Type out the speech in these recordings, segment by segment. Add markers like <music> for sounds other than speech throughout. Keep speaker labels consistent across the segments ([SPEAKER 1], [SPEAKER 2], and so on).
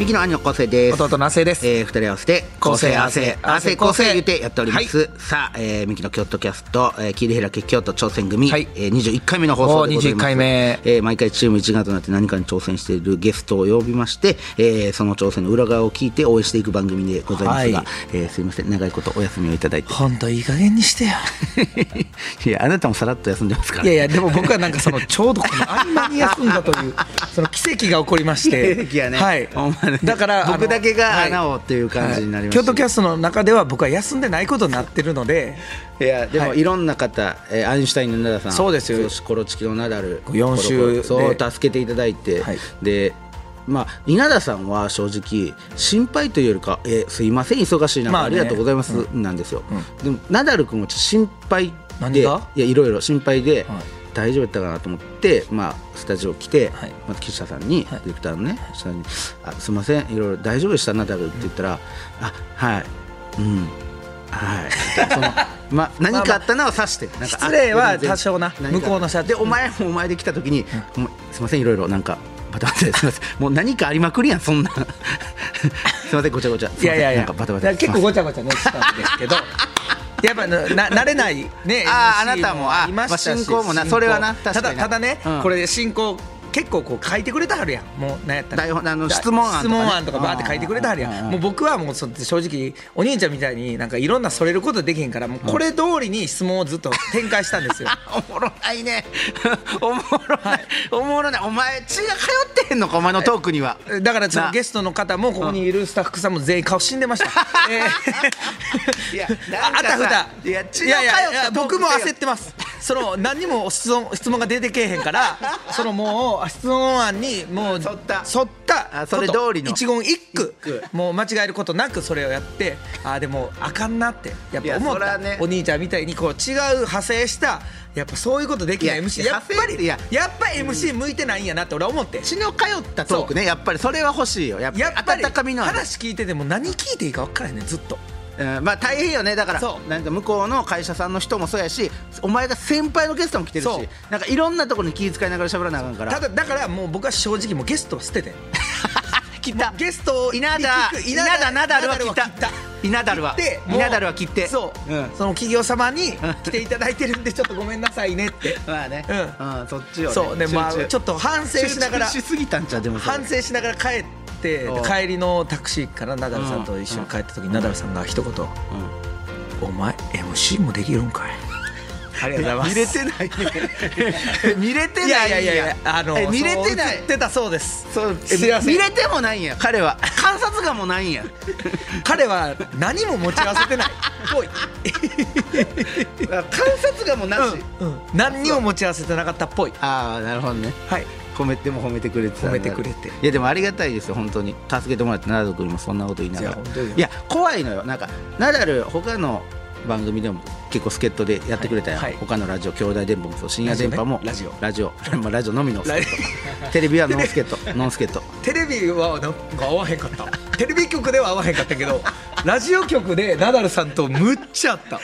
[SPEAKER 1] ミキの兄の昴生です。
[SPEAKER 2] 弟の亜生です。
[SPEAKER 1] えー、二人合わせて昴生合わせ合わせ昴生言ってやっております、さあ、えー、ミキの京都キャスト、えー、切り開け京都挑戦組、
[SPEAKER 2] はい。
[SPEAKER 1] えー、21回目の放送でございます。
[SPEAKER 2] おー21回目。
[SPEAKER 1] えー毎回チーム一丸となって何かに挑戦しているゲストを呼びまして、えー、その挑戦の裏側を聞いて応援していく番組でございますが、
[SPEAKER 2] はい。
[SPEAKER 1] えーすいません長いことお休みをいただいて。
[SPEAKER 2] 本当いい加減にしてよ。<laughs>
[SPEAKER 1] いやあなたもさらっと休んでますから。
[SPEAKER 2] いやいやでも僕はなんかそのちょうどこの合間に休んだという <laughs> その奇跡が起こりまして。
[SPEAKER 1] 奇跡やね。
[SPEAKER 2] はい。
[SPEAKER 1] ほんまね
[SPEAKER 2] だから
[SPEAKER 1] 僕だけが
[SPEAKER 2] はい。
[SPEAKER 1] 穴をっていう感じになりました
[SPEAKER 2] はい京都キャストの中では僕は休んでないことになってるので
[SPEAKER 1] いやでも
[SPEAKER 2] はい。
[SPEAKER 1] いろんな方、えーアインシュタインのナダルさん
[SPEAKER 2] そうですよ。
[SPEAKER 1] コロチキのナダル
[SPEAKER 2] 四週
[SPEAKER 1] そう助けていただいて、
[SPEAKER 2] はい。
[SPEAKER 1] でまあ稲田さんは正直心配というよりか、えーすいません忙しい中、
[SPEAKER 2] まあね。
[SPEAKER 1] ありがとうございます、なんですよ、でもナダル君もちょっと心配でいやいろいろ心配で、
[SPEAKER 2] はい
[SPEAKER 1] 大丈夫だったかなと思って、まあ、スタジオ来て、
[SPEAKER 2] はい。
[SPEAKER 1] また岸田さんに、
[SPEAKER 2] はい。
[SPEAKER 1] ディレクターのね岸田にあ「すいませんいろいろ大丈夫でしたナダル」って言ったら「あはい。うん。はい」その <laughs> まあ、何かあったのは指して、なんか
[SPEAKER 2] 失礼は
[SPEAKER 1] あ
[SPEAKER 2] 多少な。向こうの社長
[SPEAKER 1] でお前もお前で来た時に、お前すいませんいろいろなんかバタバタで <laughs> すいません。もう何かありまくりやんそんな。<laughs> すいませんごちゃごちゃ。
[SPEAKER 2] いやいやいや。結構ごちゃごちゃねしたんですけどやっぱなな慣れないね
[SPEAKER 1] ああなたも。あ
[SPEAKER 2] いましたし。
[SPEAKER 1] まあ進行もなそれはな
[SPEAKER 2] ただただね、
[SPEAKER 1] うん。
[SPEAKER 2] これ進行結構こう書いてくれてはるやん。もうなんやったら。
[SPEAKER 1] 台本あの質問案とかね。
[SPEAKER 2] 質問案とかバーって書いてくれてはるや
[SPEAKER 1] うん
[SPEAKER 2] もう僕はもうそ正直お兄ちゃんみたいになんかいろんなそれることできへんからもうこれ通りに質問をずっと展開したんですよ。<laughs> <laughs>
[SPEAKER 1] おもろないね。おもろない、おもろない。お前血が通ってへんのかお前のトークには。<laughs>
[SPEAKER 2] だからその
[SPEAKER 1] な。
[SPEAKER 2] ゲストの方もここにいるスタッフさんも全員顔死んでました。えー。
[SPEAKER 1] いや
[SPEAKER 2] ああたふた。
[SPEAKER 1] いや血
[SPEAKER 2] いやいや僕も焦ってます。その何にも質問質問が出てけえへんから、そのもう質問案にもう
[SPEAKER 1] 沿った。
[SPEAKER 2] 沿った
[SPEAKER 1] あそれ通りの。
[SPEAKER 2] 一言一句もう間違えることなくそれをやって、あでもあかんなってやっぱ思った。
[SPEAKER 1] ね。
[SPEAKER 2] お兄ちゃんみたいにこう違う派生した。やっぱそういうことできない MC やっぱり
[SPEAKER 1] や。
[SPEAKER 2] やっぱり MC 向いてないんやなって俺は思って。
[SPEAKER 1] 血の通ったトークねやっぱりそれは欲しいよ。やっぱり温かみの
[SPEAKER 2] 話聞いてても何聞いていいか分からへんねんずっと
[SPEAKER 1] うんまあ大変よね。だからなんか向こうの会社さんの人もそうやしお前が先輩のゲストも来てるしなんかいろんなところに気遣いながら喋らなあかんから。
[SPEAKER 2] ただだからもう僕は正直もうゲストは捨てて。<laughs>
[SPEAKER 1] 切った
[SPEAKER 2] ゲストを
[SPEAKER 1] 稲田。稲田ナダルは切った。
[SPEAKER 2] ナダル
[SPEAKER 1] 稲田は。
[SPEAKER 2] でもう
[SPEAKER 1] 稲田は切って。
[SPEAKER 2] そう、
[SPEAKER 1] うん。
[SPEAKER 2] その企業様に来ていただいてるんでちょっとごめんなさいねって。<laughs>
[SPEAKER 1] まあね。
[SPEAKER 2] うん。
[SPEAKER 1] うんそっちよね。
[SPEAKER 2] そう。でまあちょっと反省しながら
[SPEAKER 1] しすぎたんちゃうでも
[SPEAKER 2] 反省しながら帰って
[SPEAKER 1] おう
[SPEAKER 2] 帰りのタクシーからナダルさんと一緒に帰った時にナダルさんが一言「お前 MC もできるんかい」ありがとうございます。
[SPEAKER 1] 見れてない <laughs> 見れてない
[SPEAKER 2] いやいやいや。あの
[SPEAKER 1] え見れてない。
[SPEAKER 2] ってたそうです。
[SPEAKER 1] そう
[SPEAKER 2] すいません。
[SPEAKER 1] 見れてもないんや。彼は。観察眼もないんや。<laughs>
[SPEAKER 2] 彼は何も持ち合わせてない。<laughs> ぽい、
[SPEAKER 1] 観察眼もなし、
[SPEAKER 2] うん。うん、何にも持ち合わせてなかったっぽい。
[SPEAKER 1] ああなるほどね。
[SPEAKER 2] はい
[SPEAKER 1] 褒めても褒めてくれて
[SPEAKER 2] 褒めてくれて。
[SPEAKER 1] いやでもありがたいですよ本当に。助けてもらってナダル君にもそんなこと言いながら。
[SPEAKER 2] いや
[SPEAKER 1] 怖いのよ。なんかナダル他の番組でも結構助っ人でやってくれたよ、
[SPEAKER 2] はいはい。
[SPEAKER 1] 他のラジオ兄弟電波もそう深夜電波も
[SPEAKER 2] ラジオ。ね
[SPEAKER 1] ラジオ。<laughs> まあラジオのみの助っ人。<laughs> テレビはノン助っ人ノン助っ人
[SPEAKER 2] テレビはなんか合わへんかった。テレビ局では合わへんかったけどラジオ局でナダルさんとむっちゃあった。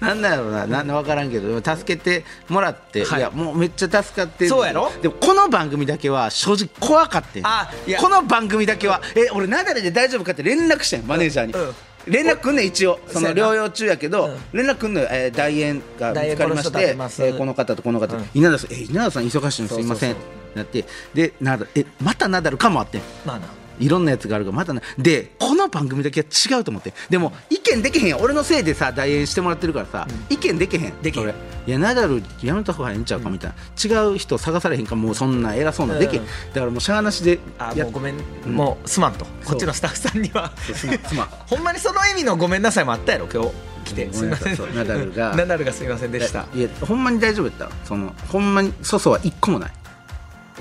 [SPEAKER 1] なんだろうななん分からんけど助けてもらって、
[SPEAKER 2] はい。
[SPEAKER 1] い、やもうめっちゃ助かってる。
[SPEAKER 2] そうやろ？
[SPEAKER 1] でもこの番組だけは正直怖かってん
[SPEAKER 2] あいや
[SPEAKER 1] この番組だけはえ俺ナダルで大丈夫かって連絡してんマネージャーに、
[SPEAKER 2] うん
[SPEAKER 1] 連絡くんねん一応。その療養中やけど、
[SPEAKER 2] うん。
[SPEAKER 1] 連絡くんのよ、えー、大円が見つかりましてえーこの方とこの方、
[SPEAKER 2] うん。
[SPEAKER 1] 稲田さんえ稲田さん忙しいのすいません。
[SPEAKER 2] そうそう。
[SPEAKER 1] なって。でナダル。えまたナダルかもあってん。
[SPEAKER 2] まあない
[SPEAKER 1] ろんなやつがあるからまたなでこの番組だけは違うと思って。でも意見できへん俺のせいでさ代演してもらってるからさ、意見できへん。
[SPEAKER 2] できへん。
[SPEAKER 1] いやナダルやめた方がええんちゃうかみたいな、違う人探されへんかもうそんな偉そうなできへん、
[SPEAKER 2] うん。
[SPEAKER 1] だからもうしゃあなしでや
[SPEAKER 2] あもうごめん、もうすまんと。こっちのスタッフさんには。
[SPEAKER 1] すまんすまん。<laughs>
[SPEAKER 2] ほんまにその意味のごめんなさいもあったやろ今日。来て。
[SPEAKER 1] うん
[SPEAKER 2] すみません。
[SPEAKER 1] ナダルが。<laughs>
[SPEAKER 2] ナダルがすみませんでした。
[SPEAKER 1] いやほんまに大丈夫やったそのほんまに粗相は一個もない、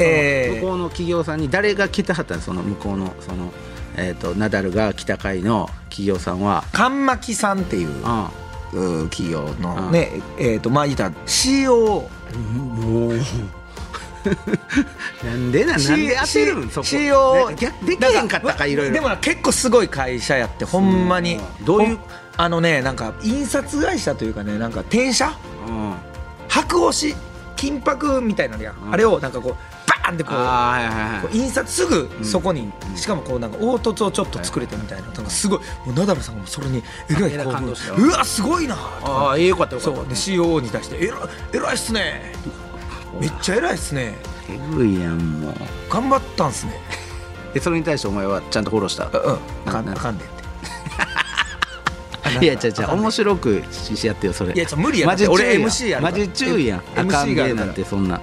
[SPEAKER 2] え
[SPEAKER 1] 向こうの企業さんに誰が来てはったのその向こうのその、えー、とナダルが来た回の企業さんは。
[SPEAKER 2] ー、カンマキさんっていう
[SPEAKER 1] うん。
[SPEAKER 2] う企業のね、えっ、とまあ言ったら
[SPEAKER 1] う <laughs> なんでななんで当てるん？そこ。
[SPEAKER 2] CO
[SPEAKER 1] ね逆できへんかったかいろいろ。
[SPEAKER 2] でもな結構すごい会社やってほんまに。
[SPEAKER 1] うんどういう
[SPEAKER 2] あのねなんか印刷会社というかねなんか転写
[SPEAKER 1] うん。
[SPEAKER 2] 白押し金箔みたいなのや、
[SPEAKER 1] うん。
[SPEAKER 2] あれをなんかこうバーンってこう
[SPEAKER 1] あーはいはいはい。
[SPEAKER 2] こう印刷すぐそこに、
[SPEAKER 1] うん。
[SPEAKER 2] しかもこうなんか凹凸をちょっと作れてみたいななんかすごいもうナダルさんもそれにえらい
[SPEAKER 1] えらい
[SPEAKER 2] 興奮
[SPEAKER 1] 感動した。よ
[SPEAKER 2] うわすごいなと
[SPEAKER 1] あ
[SPEAKER 2] か
[SPEAKER 1] あええよかったよかった。
[SPEAKER 2] そう。で COO に対して「えらえらいっすね。めっちゃ偉いっすね。
[SPEAKER 1] えぐいやんもう。
[SPEAKER 2] 頑張ったんすね。<laughs>
[SPEAKER 1] でそれに対してお前はちゃんとフォローした？
[SPEAKER 2] うんうん。あかんかんでって。<laughs>
[SPEAKER 1] いや違う違う。面白くしやってよそれ。
[SPEAKER 2] いやちょ無理や
[SPEAKER 1] マジ
[SPEAKER 2] 俺 MC や
[SPEAKER 1] マジ注意やん。あかんでなんてそんな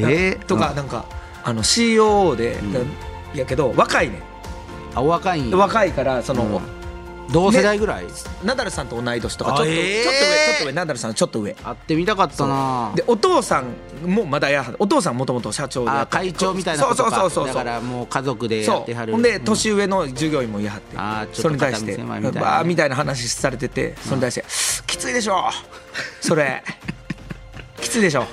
[SPEAKER 1] えー？
[SPEAKER 2] とかなんかあの COO で、
[SPEAKER 1] うん。
[SPEAKER 2] やけど若いね
[SPEAKER 1] あお若い
[SPEAKER 2] 若いからその、
[SPEAKER 1] うん。同世代ぐらい？
[SPEAKER 2] ナダルさんと同い年とかちょっと,、
[SPEAKER 1] あえー。
[SPEAKER 2] ちょっと上ちょっと上ナダルさんのちょっと上。
[SPEAKER 1] 会ってみたかったな。
[SPEAKER 2] でお父さんもまだやはお父さんもともと社長で
[SPEAKER 1] 会長みたいなことか。
[SPEAKER 2] そうそうそうそう
[SPEAKER 1] だからもう家族でや
[SPEAKER 2] そ
[SPEAKER 1] ってはる。
[SPEAKER 2] うほんで
[SPEAKER 1] うん。
[SPEAKER 2] 年上の従業員もいはって、
[SPEAKER 1] あ
[SPEAKER 2] それに対してバーみたいな話されててそれに対して「きついでしょ。それ。<laughs> きついでしょ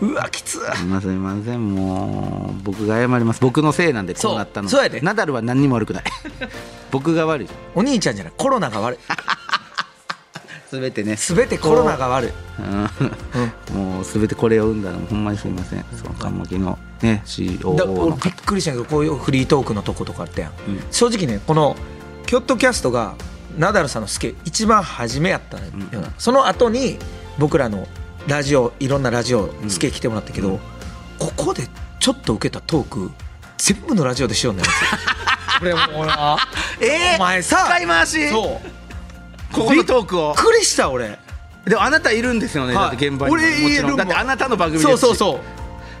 [SPEAKER 2] うわきつ
[SPEAKER 1] すいませんすいません。もう僕が謝ります。僕のせいなんでこうなったの。
[SPEAKER 2] そうそうやで。
[SPEAKER 1] ナダルは何にも悪くない。<laughs> 僕が悪い。
[SPEAKER 2] お兄ちゃんじゃない。コロナが悪い。<laughs>
[SPEAKER 1] 全てね。
[SPEAKER 2] 全てコロナが悪い。
[SPEAKER 1] うん。もう全てこれを生んだのほんまにすいません。そのカンマキのね COO
[SPEAKER 2] だ
[SPEAKER 1] の。
[SPEAKER 2] 俺びっくりしたけどこういうフリートークのとことかあったやん、
[SPEAKER 1] うん。
[SPEAKER 2] 正直ねこのキョットキャストがナダルさんのスケ一番初めやったのよ、
[SPEAKER 1] うん。
[SPEAKER 2] その後に僕らのラジオいろんなラジオ
[SPEAKER 1] ん
[SPEAKER 2] スケ来てもらったけど、
[SPEAKER 1] うん。
[SPEAKER 2] ここでちょっと受けたトーク全部のラジオでしようね。<laughs> これもうな。<laughs>
[SPEAKER 1] えー
[SPEAKER 2] お前さ
[SPEAKER 1] 使い回し。
[SPEAKER 2] そう。
[SPEAKER 1] ここのトークを。
[SPEAKER 2] びっくりした俺。
[SPEAKER 1] でもあなたいるんですよね、
[SPEAKER 2] はい。
[SPEAKER 1] だって現場に。
[SPEAKER 2] 俺いるもん。
[SPEAKER 1] だってあなたの番組ですし。
[SPEAKER 2] そうそうそう。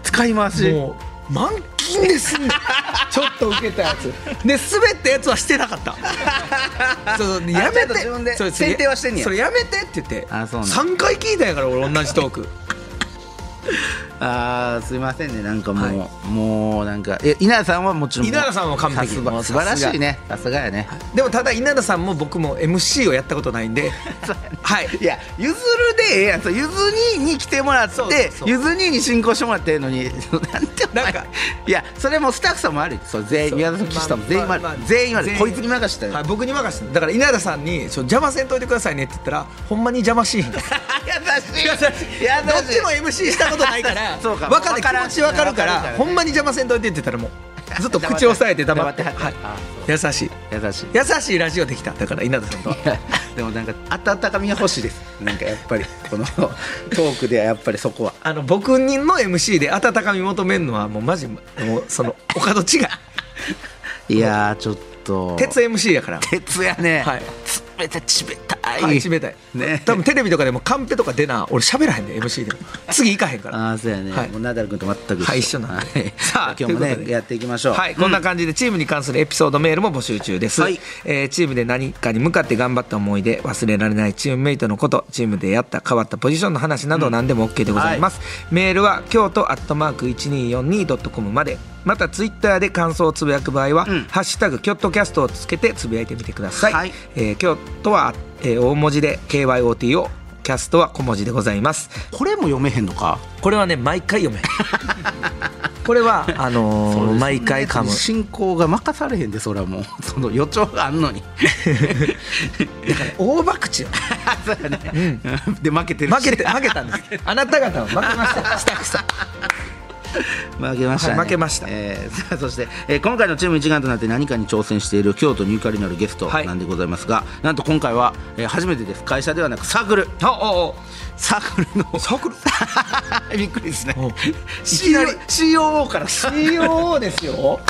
[SPEAKER 1] 使い回し。
[SPEAKER 2] もう満金です。ね <laughs> ちょっと受けたやつ。で滑ったやつはしてなかった。<laughs> そうそうやめて。
[SPEAKER 1] 自分で選定はしてんねや。
[SPEAKER 2] それやめてって言って。
[SPEAKER 1] あそうなん
[SPEAKER 2] 3回聞いたんやから俺同じトーク。<laughs>
[SPEAKER 1] あーすいませんね。なんかもう、もうなんかえ稲田さんはもちろん
[SPEAKER 2] 稲田さんは完璧。
[SPEAKER 1] 素晴らしいね。さすがやね。
[SPEAKER 2] でもただ稲田さんも僕も MC をやったことないんではい。
[SPEAKER 1] いやゆずるでええやん。ゆず兄に来てもらってゆず兄に進行してもらってええのに。なんて
[SPEAKER 2] なんか
[SPEAKER 1] いやそれもスタッフさんもある。そう全員宮崎さんも全員
[SPEAKER 2] まあまあまあ
[SPEAKER 1] 全員こいつに任せたよ。
[SPEAKER 2] はい、僕に任せてだから稲田さんに「ちょ邪魔せんといてくださいね」って言ったらほんまに邪魔しい <laughs>
[SPEAKER 1] 優しい。<laughs>
[SPEAKER 2] 優しい。どっちも MC したことないから <laughs>
[SPEAKER 1] そうか。
[SPEAKER 2] 分かる気持ち分かるからほんまに邪魔せんといてって言ったらもうずっと口を押さえて黙って。はい。
[SPEAKER 1] あ
[SPEAKER 2] 優しい
[SPEAKER 1] 優しい。
[SPEAKER 2] 優しいラジオできた。だから稲田さんと。
[SPEAKER 1] でもなんか温かみが欲しいです。なんかやっぱりこの <laughs> トークではやっぱりそこは。
[SPEAKER 2] あの僕の MC で温かみ求めるのはもうマジもうそのお門違い。
[SPEAKER 1] いやーちょっと。
[SPEAKER 2] 鉄 MC やから。
[SPEAKER 1] 鉄やね。
[SPEAKER 2] はい
[SPEAKER 1] 冷たいちべたい。
[SPEAKER 2] はい冷たい。
[SPEAKER 1] ね。<laughs>
[SPEAKER 2] 多分テレビとかでもカンペとか出な。俺喋らへんで MC でも。<laughs> 次行かへんから。
[SPEAKER 1] ああそうやね、
[SPEAKER 2] はい。
[SPEAKER 1] もうナダル君と全く
[SPEAKER 2] はい一緒なんで。
[SPEAKER 1] はい。<laughs>
[SPEAKER 2] さあ
[SPEAKER 1] 今日もねやっていきましょう。
[SPEAKER 2] はい、こんな感じでチームに関するエピソードメールも募集中です、
[SPEAKER 1] はい。
[SPEAKER 2] えーチームで何かに向かって頑張った思い出忘れられないチームメイトのことチームでやった変わったポジションの話など何でも OK でございます、メールは京都アットマーク 1242.com までまたツイッターで感想をつぶやく場合は「
[SPEAKER 1] うん。
[SPEAKER 2] ハッシュタグキョットキャスト」をつけてつぶやいてみてください、
[SPEAKER 1] はい。
[SPEAKER 2] えー京都は、えー大文字で KYOT をキャストは小文字でございます。
[SPEAKER 1] これも読めへんのか？
[SPEAKER 2] これはね毎回読め <laughs> これはあのー毎回噛む。
[SPEAKER 1] 進行が任されへんでそれはもう。その予兆があんのに。<laughs>
[SPEAKER 2] 大博打よ <laughs>
[SPEAKER 1] そうやね、で負けてるし。
[SPEAKER 2] 負けて負けたんです。あなた方は負けました。スタッフさん <laughs>
[SPEAKER 1] 負けましたね、
[SPEAKER 2] はい負けました。
[SPEAKER 1] えーさあそして、えー今回のチーム一丸となって何かに挑戦している京都にゆかりのあるゲスト
[SPEAKER 2] はい。
[SPEAKER 1] なんでございますが、なんと今回は、えー初めてです。会社ではなくサークル。サークルの
[SPEAKER 2] サークル？<laughs>
[SPEAKER 1] びっくりですね。COO から。サ
[SPEAKER 2] COO ですよ。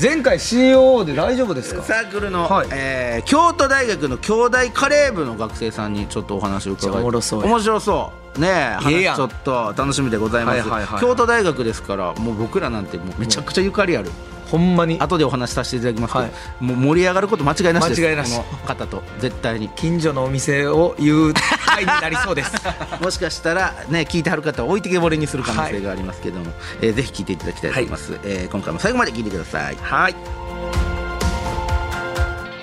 [SPEAKER 2] 前回 COO で大丈夫ですか？
[SPEAKER 1] サークルの、
[SPEAKER 2] はい。
[SPEAKER 1] えー京都大学の兄弟カレー部の学生さんにちょっとお話を伺い
[SPEAKER 2] めっちゃおもろそうや。
[SPEAKER 1] 面白そうね話ちょっと楽しみでございます、
[SPEAKER 2] はいはいはい
[SPEAKER 1] 京都大学ですからもう僕らなんてもうめちゃくちゃゆかりある。
[SPEAKER 2] ほんまに。
[SPEAKER 1] 後でお話しさせていただきますけど、
[SPEAKER 2] はい。
[SPEAKER 1] もう盛り上がること間違いなしです。
[SPEAKER 2] 間違いなし。
[SPEAKER 1] この方と絶対に。
[SPEAKER 2] 近所のお店を言う回になりそうです。<laughs>
[SPEAKER 1] もしかしたらね聞いてはる方は置いてけぼりにする可能性がありますけども、えーぜひ聞いていただきたいと思います、えー今回も最後まで聞いてください。
[SPEAKER 2] はい。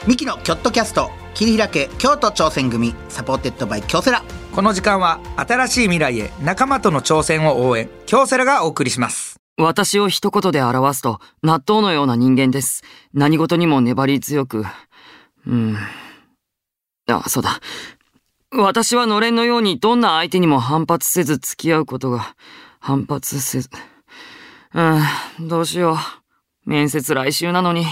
[SPEAKER 1] ミキのキョットキャスト切り開け京都挑戦組 Supported by 京セラ
[SPEAKER 2] この時間は新しい未来へ仲間との挑戦を応援京セラがお送りします
[SPEAKER 3] 私を一言で表すと、納豆のような人間です。何事にも粘り強く。うん。あ、そうだ。私はのれんのようにどんな相手にも反発せず付き合うことが、反発せず。うん、どうしよう。面接来週なのに。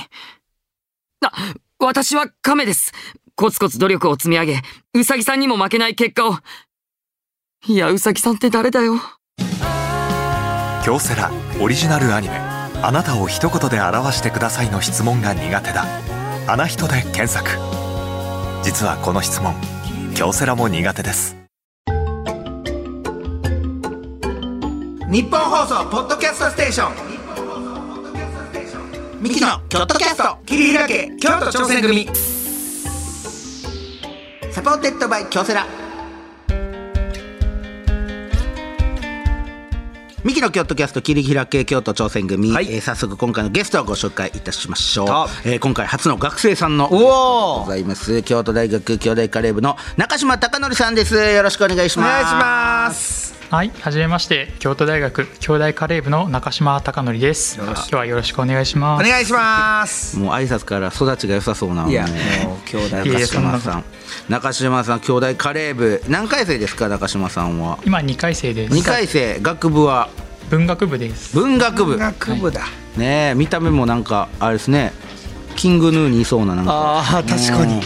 [SPEAKER 3] あ、私は亀です。コツコツ努力を積み上げ、うさぎさんにも負けない結果を。いや、うさぎさんって誰だよ。
[SPEAKER 4] 京セラオリジナルアニメ「あなたを一言で表してください」の質問が苦手だ「あな人」で検索。実はこの質問京セラも苦手です。
[SPEAKER 1] 日本放送ポッドキャストステーション。ミキのキョットキャスト。切り開け京都挑戦組Supported by 京セラ。ミキの京都キャスト切り開け京都挑戦組、
[SPEAKER 2] はい。
[SPEAKER 1] えー早速今回のゲストをご紹介いたしましょう。
[SPEAKER 2] は、
[SPEAKER 1] えー今回初の学生さんのございます。京都大学京大カレー部の中島貴則さんです。よろしくお願いします。
[SPEAKER 2] お願いします
[SPEAKER 5] はい、はじめまして、京都大学京大カレー部の中島貴則です。今日はよろしくお願いし
[SPEAKER 2] お
[SPEAKER 5] ます。
[SPEAKER 2] 願いします。
[SPEAKER 1] もう挨拶から育ちが良さそうなの。ね
[SPEAKER 2] いやもう兄弟
[SPEAKER 5] いや
[SPEAKER 1] 中島さん。中島さん兄弟カレー部何回生ですか中島さんは？
[SPEAKER 5] 今2回生です。
[SPEAKER 1] 2回生。学部は？
[SPEAKER 5] 文学部です。
[SPEAKER 1] 文学部。ね
[SPEAKER 2] 学部だ、
[SPEAKER 1] え見た目もなんかあれですね。キングヌーにいそうななんか。
[SPEAKER 2] あー確かに。
[SPEAKER 1] うん。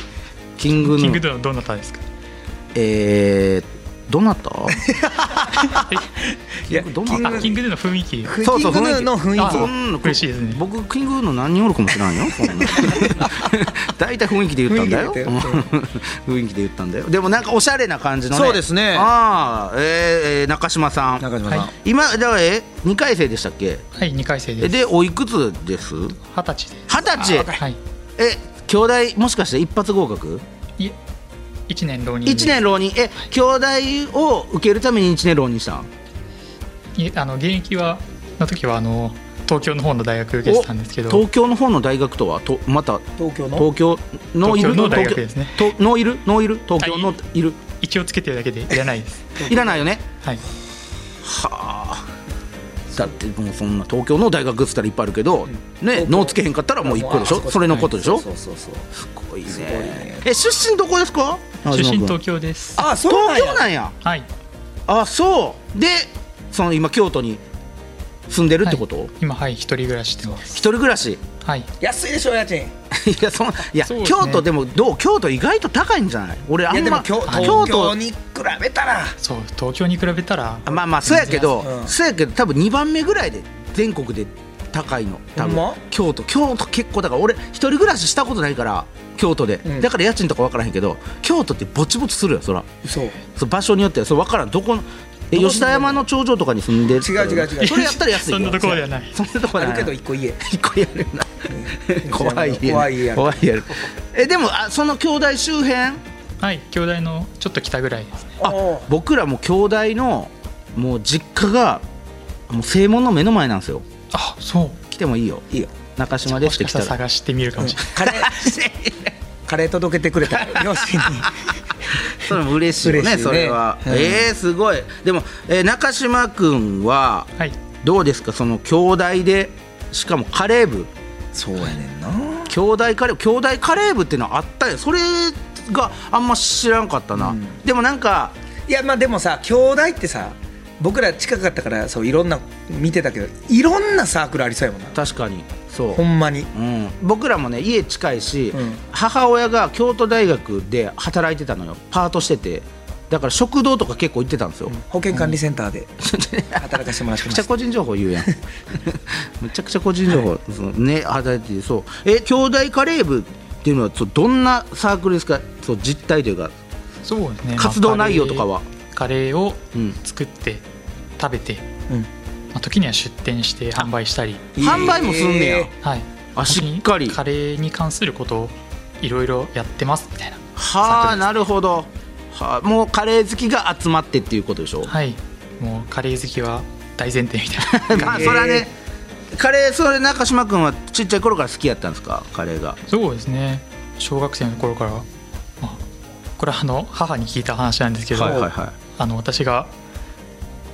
[SPEAKER 1] キングヌー。
[SPEAKER 5] キングドゥのどなたですか？
[SPEAKER 1] えーどなた？<laughs>
[SPEAKER 2] いや
[SPEAKER 1] どんな
[SPEAKER 5] あ、キングドゥの雰囲気。
[SPEAKER 1] そうそう
[SPEAKER 2] キングヌーの雰囲
[SPEAKER 5] あ
[SPEAKER 2] 気
[SPEAKER 5] 嬉しいですね。
[SPEAKER 1] 僕キングヌーの何人おるかもしれないよ <laughs> 大体雰囲気で言ったんだよ。
[SPEAKER 2] 雰囲気で言った
[SPEAKER 1] んだよ。でもなんかおしゃれな感じのね。
[SPEAKER 2] そうですね。
[SPEAKER 1] ああえーえー中島さん。
[SPEAKER 2] 中島さん、
[SPEAKER 5] はい。
[SPEAKER 1] 今だからえ2回生でしたっけ？
[SPEAKER 5] はい、2回生
[SPEAKER 1] え
[SPEAKER 5] です。
[SPEAKER 1] でおいくつです？
[SPEAKER 5] 二十歳で
[SPEAKER 1] 二十歳。
[SPEAKER 5] はい。
[SPEAKER 1] え兄弟もしかして一発合格？
[SPEAKER 5] いえ、1年浪人。で。
[SPEAKER 1] 一年浪人。え兄弟を受けるために一年浪人したん
[SPEAKER 5] いえ、あの現役はの時はあの東京の方の大学受けてたんですけど、
[SPEAKER 1] 東京の方の大学とは？とまた
[SPEAKER 2] 東京の？
[SPEAKER 1] 東京の？いる
[SPEAKER 5] の大学ですね。
[SPEAKER 1] 東京とのいる？のいる？東京の？
[SPEAKER 5] はい。
[SPEAKER 1] る？
[SPEAKER 5] 一応つけてるだけでいらないです。<laughs>
[SPEAKER 1] いらないよね。
[SPEAKER 5] はい。
[SPEAKER 1] はあ。だってもうそんな東京の大学っつったらいっぱいあるけど、ね脳つけへんかったらもう一個でしょ？それのことでしょ？
[SPEAKER 2] そうそうそう
[SPEAKER 1] すごいね
[SPEAKER 2] すごいね。
[SPEAKER 1] え出身どこですか？
[SPEAKER 5] 出身東
[SPEAKER 1] 京
[SPEAKER 5] 京です。
[SPEAKER 2] あそうなんや。
[SPEAKER 1] 東京なんや。
[SPEAKER 5] はい。
[SPEAKER 1] あそう。でその今京都に住んでるってこと、
[SPEAKER 5] はい。今はい一人暮らししてます。
[SPEAKER 1] 一人暮らし？
[SPEAKER 5] はい。
[SPEAKER 2] 安いでしょ家賃。
[SPEAKER 1] いやそんいや、
[SPEAKER 5] ね。
[SPEAKER 1] 京都でもどう京都意外と高いんじゃない？俺あんま
[SPEAKER 2] 京
[SPEAKER 5] はい
[SPEAKER 2] 東京に比べたら。
[SPEAKER 5] そう東京に比べたら
[SPEAKER 1] あまあまあそうやけど、
[SPEAKER 2] うん。
[SPEAKER 1] そうやけど多分2番目ぐらいで全国で高いの多分。
[SPEAKER 2] ま？
[SPEAKER 1] 京都。京都結構だから俺一人暮らししたことないから京都で、
[SPEAKER 2] うん。
[SPEAKER 1] だから家賃とか分からへんけど京都ってぼちぼちするよそら。
[SPEAKER 2] そう。
[SPEAKER 1] そう場所によっては。そう分からん。どこの？え吉田山の頂上とかに住んでる？
[SPEAKER 2] 違う違う違う。<laughs>
[SPEAKER 1] それやったら安いよ。
[SPEAKER 5] そんなところではない。<laughs>
[SPEAKER 1] そんなところ
[SPEAKER 2] あるけど
[SPEAKER 1] い
[SPEAKER 2] 一個家。
[SPEAKER 1] 一個やるな。怖い家。
[SPEAKER 2] 怖い家やる。
[SPEAKER 1] 怖い家えでもあその兄弟周辺？
[SPEAKER 5] はい兄弟のちょっと北ぐらいです。ね
[SPEAKER 1] あ僕らも兄弟のもう実家がもう正門の目の前なんですよ
[SPEAKER 5] あそう。
[SPEAKER 1] 来てもいいよ。
[SPEAKER 2] いいよ。
[SPEAKER 1] 中島ですって来たら
[SPEAKER 5] ら探してみるかもしれない、
[SPEAKER 2] カレー。<laughs> カレー届けてくれた。<laughs> 両親に。
[SPEAKER 1] それも嬉しいよね
[SPEAKER 2] ね。
[SPEAKER 1] それは、
[SPEAKER 2] うん。
[SPEAKER 1] えー、すごい。でも、えー中島君は
[SPEAKER 5] はい。
[SPEAKER 1] どうですか？その兄弟でしかもカレー部。
[SPEAKER 2] そうやねんな。
[SPEAKER 1] 兄弟カレー兄弟カレー部っていうのはあったよ。それがあんま知らんかったな、
[SPEAKER 2] うん。
[SPEAKER 1] でもなんか
[SPEAKER 2] いやまあでもさ兄弟ってさ僕ら近かったからそういろんな見てたけどいろんなサークルありそうやもんな。
[SPEAKER 1] 確かに。そう。
[SPEAKER 2] ほんまに。
[SPEAKER 1] うん、僕らもね家近いし、
[SPEAKER 2] うん。
[SPEAKER 1] 母親が京都大学で働いてたのよ。パートしてて。だから食堂とか結構行ってたんですよ、
[SPEAKER 2] 保健管理センターで働かせてもらって
[SPEAKER 1] めちゃくちゃ個人情報言うやん。めちゃくちゃ個人情報、そのね働いててそう。え兄弟カレー部っていうのはそうどんなサークルですか？そう実態というか。
[SPEAKER 5] そうですね。
[SPEAKER 1] 活動内容とかは、
[SPEAKER 5] カレーを
[SPEAKER 1] うん、
[SPEAKER 5] 作って食べて、
[SPEAKER 2] うん。
[SPEAKER 5] まあ、時には出店して販売したり。
[SPEAKER 1] 販売もすんねや、
[SPEAKER 2] え
[SPEAKER 5] はい。
[SPEAKER 1] あしっかり。
[SPEAKER 5] カレーに関することをいろいろやってますみたいな
[SPEAKER 1] はあなるほど。はあもうカレー好きが集まってっていうことでしょ？
[SPEAKER 5] はい。もうカレー好きは大前提みたいな。<laughs>
[SPEAKER 1] まあそれはねカレーそれ中島君はちっちゃい頃から好きやったんですか？カレーが。
[SPEAKER 5] そうですね。小学生の頃からこれはあの母に聞いた話なんですけど、
[SPEAKER 1] はいはいは
[SPEAKER 5] あの私が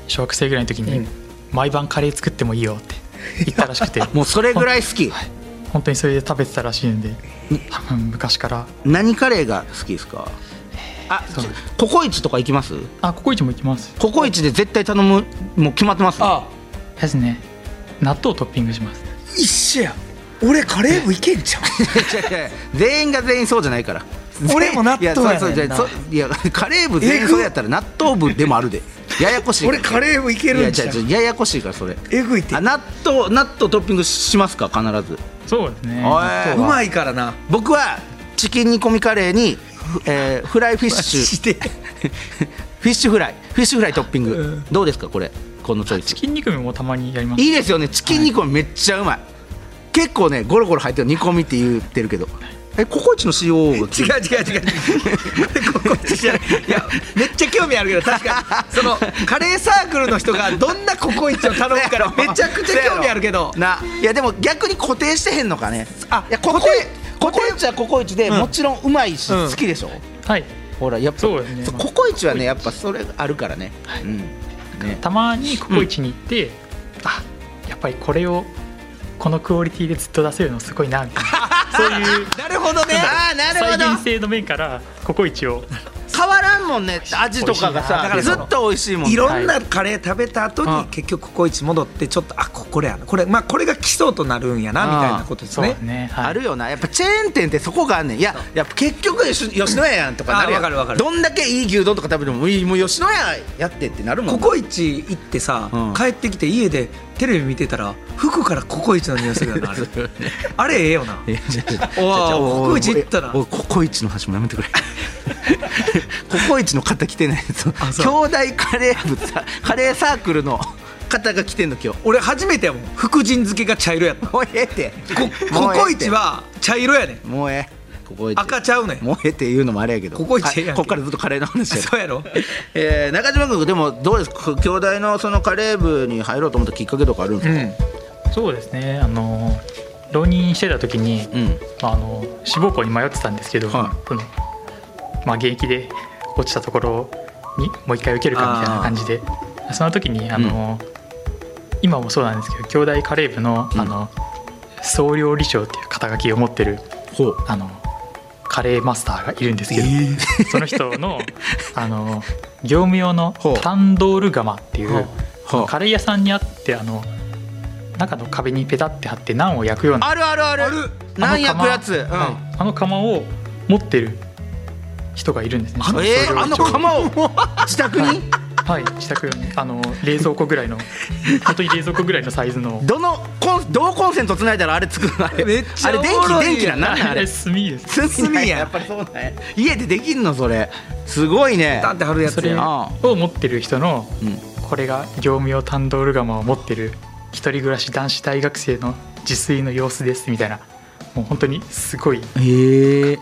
[SPEAKER 5] 小学生ぐらいの時に、
[SPEAKER 2] うん。
[SPEAKER 5] 毎晩カレー作ってもいいよって言ったらしくて。
[SPEAKER 1] い <laughs> もうそれぐらい好き？
[SPEAKER 5] 本当にそれで食べてたらしいんで多分昔から。
[SPEAKER 1] 何カレーが好きですか？あ
[SPEAKER 5] そう。
[SPEAKER 1] ココイチとか行きます？
[SPEAKER 5] あココイチも行きます。
[SPEAKER 1] ココイチで絶対頼むもう決まってます？
[SPEAKER 2] あ
[SPEAKER 5] ですね。納豆をトッピングします。
[SPEAKER 2] 一緒や。俺カレー部いけんじゃん <laughs>
[SPEAKER 1] 全員が全員そうじゃないから。
[SPEAKER 2] 俺も納豆やねんな。い
[SPEAKER 1] やそうそうじゃあそういやカレー部全員そうやったら納豆部でもあるでややこしい。
[SPEAKER 2] 俺カレー部いけるんじゃん
[SPEAKER 1] いやややこしいからそれ。
[SPEAKER 2] えぐいって。
[SPEAKER 1] あ納豆納豆トッピングしますか？必ず。
[SPEAKER 5] そうですね。
[SPEAKER 2] うまいからな。
[SPEAKER 1] 僕はチキン煮込みカレーに、ふえーフライフィッシュ。
[SPEAKER 2] して <laughs>
[SPEAKER 1] フィッシュフライ。フィッシュフライトッピング、どうですかこれ？このチョイス。
[SPEAKER 5] チキン肉もたまにやります
[SPEAKER 1] いいですよね。チキン煮込みめっちゃうまい、結構ねゴロゴロ入ってる。煮込みって言ってるけどえココイチの CO が
[SPEAKER 2] 違う違う違う違う。ここじゃない <laughs> いやめっちゃ興味あるけど確かに。そのカレーサークルの人がどんなココイチを頼むから <laughs> めちゃくちゃ興味あるけど。
[SPEAKER 1] な。いやでも逆に固定してへんのかね。
[SPEAKER 2] あ
[SPEAKER 1] いやココイココイチはココイチで、もちろんうまいし、
[SPEAKER 2] うん。
[SPEAKER 1] 好きでしょ？
[SPEAKER 5] はい。
[SPEAKER 1] ほらやっぱ
[SPEAKER 5] そうですね
[SPEAKER 1] ココイチはねやっぱそれがあるからね、うん。ね。
[SPEAKER 5] たまにココイチに行って、あやっぱりこれをこのクオリティでずっと出せるのすごいなみたいな <laughs> そういう
[SPEAKER 2] なるほどね。<laughs>
[SPEAKER 1] あーなるほど。
[SPEAKER 5] 再現性の面からココイチを
[SPEAKER 1] 変わらんもんね。味とかがさ。
[SPEAKER 2] だから
[SPEAKER 1] ずっと美味しいもん。ね
[SPEAKER 2] いろんなカレー食べた後に
[SPEAKER 1] うん
[SPEAKER 2] 結局ココイチ戻ってちょっとあここれやな。これまあこれが基礎となるんやなみたいなことですね。
[SPEAKER 5] ね、はい、
[SPEAKER 1] あるよな。やっぱチェーン店ってそこがあんねん。いややっぱ結局吉吉野家やんとかなるやん。
[SPEAKER 2] あわかるわかる。
[SPEAKER 1] どんだけいい牛丼とか食べてもいいもう吉野家やってってなるもん。
[SPEAKER 2] ココイチ行ってさ、
[SPEAKER 1] うん。
[SPEAKER 2] 帰ってきて家でテレビ見てたら服からココイチの匂いするよなあれ <laughs> あれええよな。ココイチ行ったら。
[SPEAKER 1] ココイチの話もやめてくれココイチの方来てないそう
[SPEAKER 2] あそう。
[SPEAKER 1] 兄弟カレー部さカレーサークルの方が来てんの今日。
[SPEAKER 2] 俺初めてやもん。福神漬けが茶色やった。
[SPEAKER 1] もうええって。
[SPEAKER 2] こココイチは茶色やねん。
[SPEAKER 1] もうええ。ココイチ。
[SPEAKER 2] 赤ちゃうねん。
[SPEAKER 1] もうええって言うのもあれやけど。
[SPEAKER 2] ココイチええやんけ。
[SPEAKER 1] はいこっからずっとカレーの話や
[SPEAKER 2] そうやろ。<laughs>
[SPEAKER 1] えー、中島君でもどうですか？兄弟のそのカレー部に入ろうと思ったきっかけとかあるんですか、
[SPEAKER 5] そうですね。あの浪人してた時に、
[SPEAKER 1] うん。
[SPEAKER 5] まあ、あの志望校に迷ってたんですけど、
[SPEAKER 1] は
[SPEAKER 5] そのまあ、現役で落ちたところにもう一回受けるかみたいな感じで。その時にあの、今もそうなんですけど兄弟カレー部の,、
[SPEAKER 1] うん。
[SPEAKER 5] あの総料理長っていう肩書きを持ってるあのカレーマスターがいるんですけど、<laughs> その人のあの業務用のタンドール窯っていう、カレー屋さんにあってあの中の壁にペタって貼ってナンを焼くような
[SPEAKER 1] あるあるある。
[SPEAKER 2] ある
[SPEAKER 1] 何焼くやつ、うん。
[SPEAKER 5] はい。あの窯を持ってる人がいるんですね。
[SPEAKER 1] えー、あの
[SPEAKER 5] 総料理長
[SPEAKER 1] 釜を <laughs> 自宅に？
[SPEAKER 5] はい自宅にあの冷蔵庫ぐらいの <laughs> 本当に冷蔵庫ぐらいのサイズの。
[SPEAKER 1] どのコンどうコンセントつないだらあれ作るの？あれ。
[SPEAKER 2] めっちゃ
[SPEAKER 1] あれ電気電気なんなあれ。
[SPEAKER 5] 炭です
[SPEAKER 1] 炭や
[SPEAKER 2] 炭や
[SPEAKER 1] やっぱりそうなんや <laughs> 家でできんのそれ。すごいね。
[SPEAKER 2] ダンって貼るやつ
[SPEAKER 5] それ
[SPEAKER 2] や
[SPEAKER 1] あ。
[SPEAKER 5] を持ってる人の
[SPEAKER 1] うん。
[SPEAKER 5] これが業務用タンドール窯を持ってる一人暮らし男子大学生の自炊の様子ですみたいな。もう本当にすごい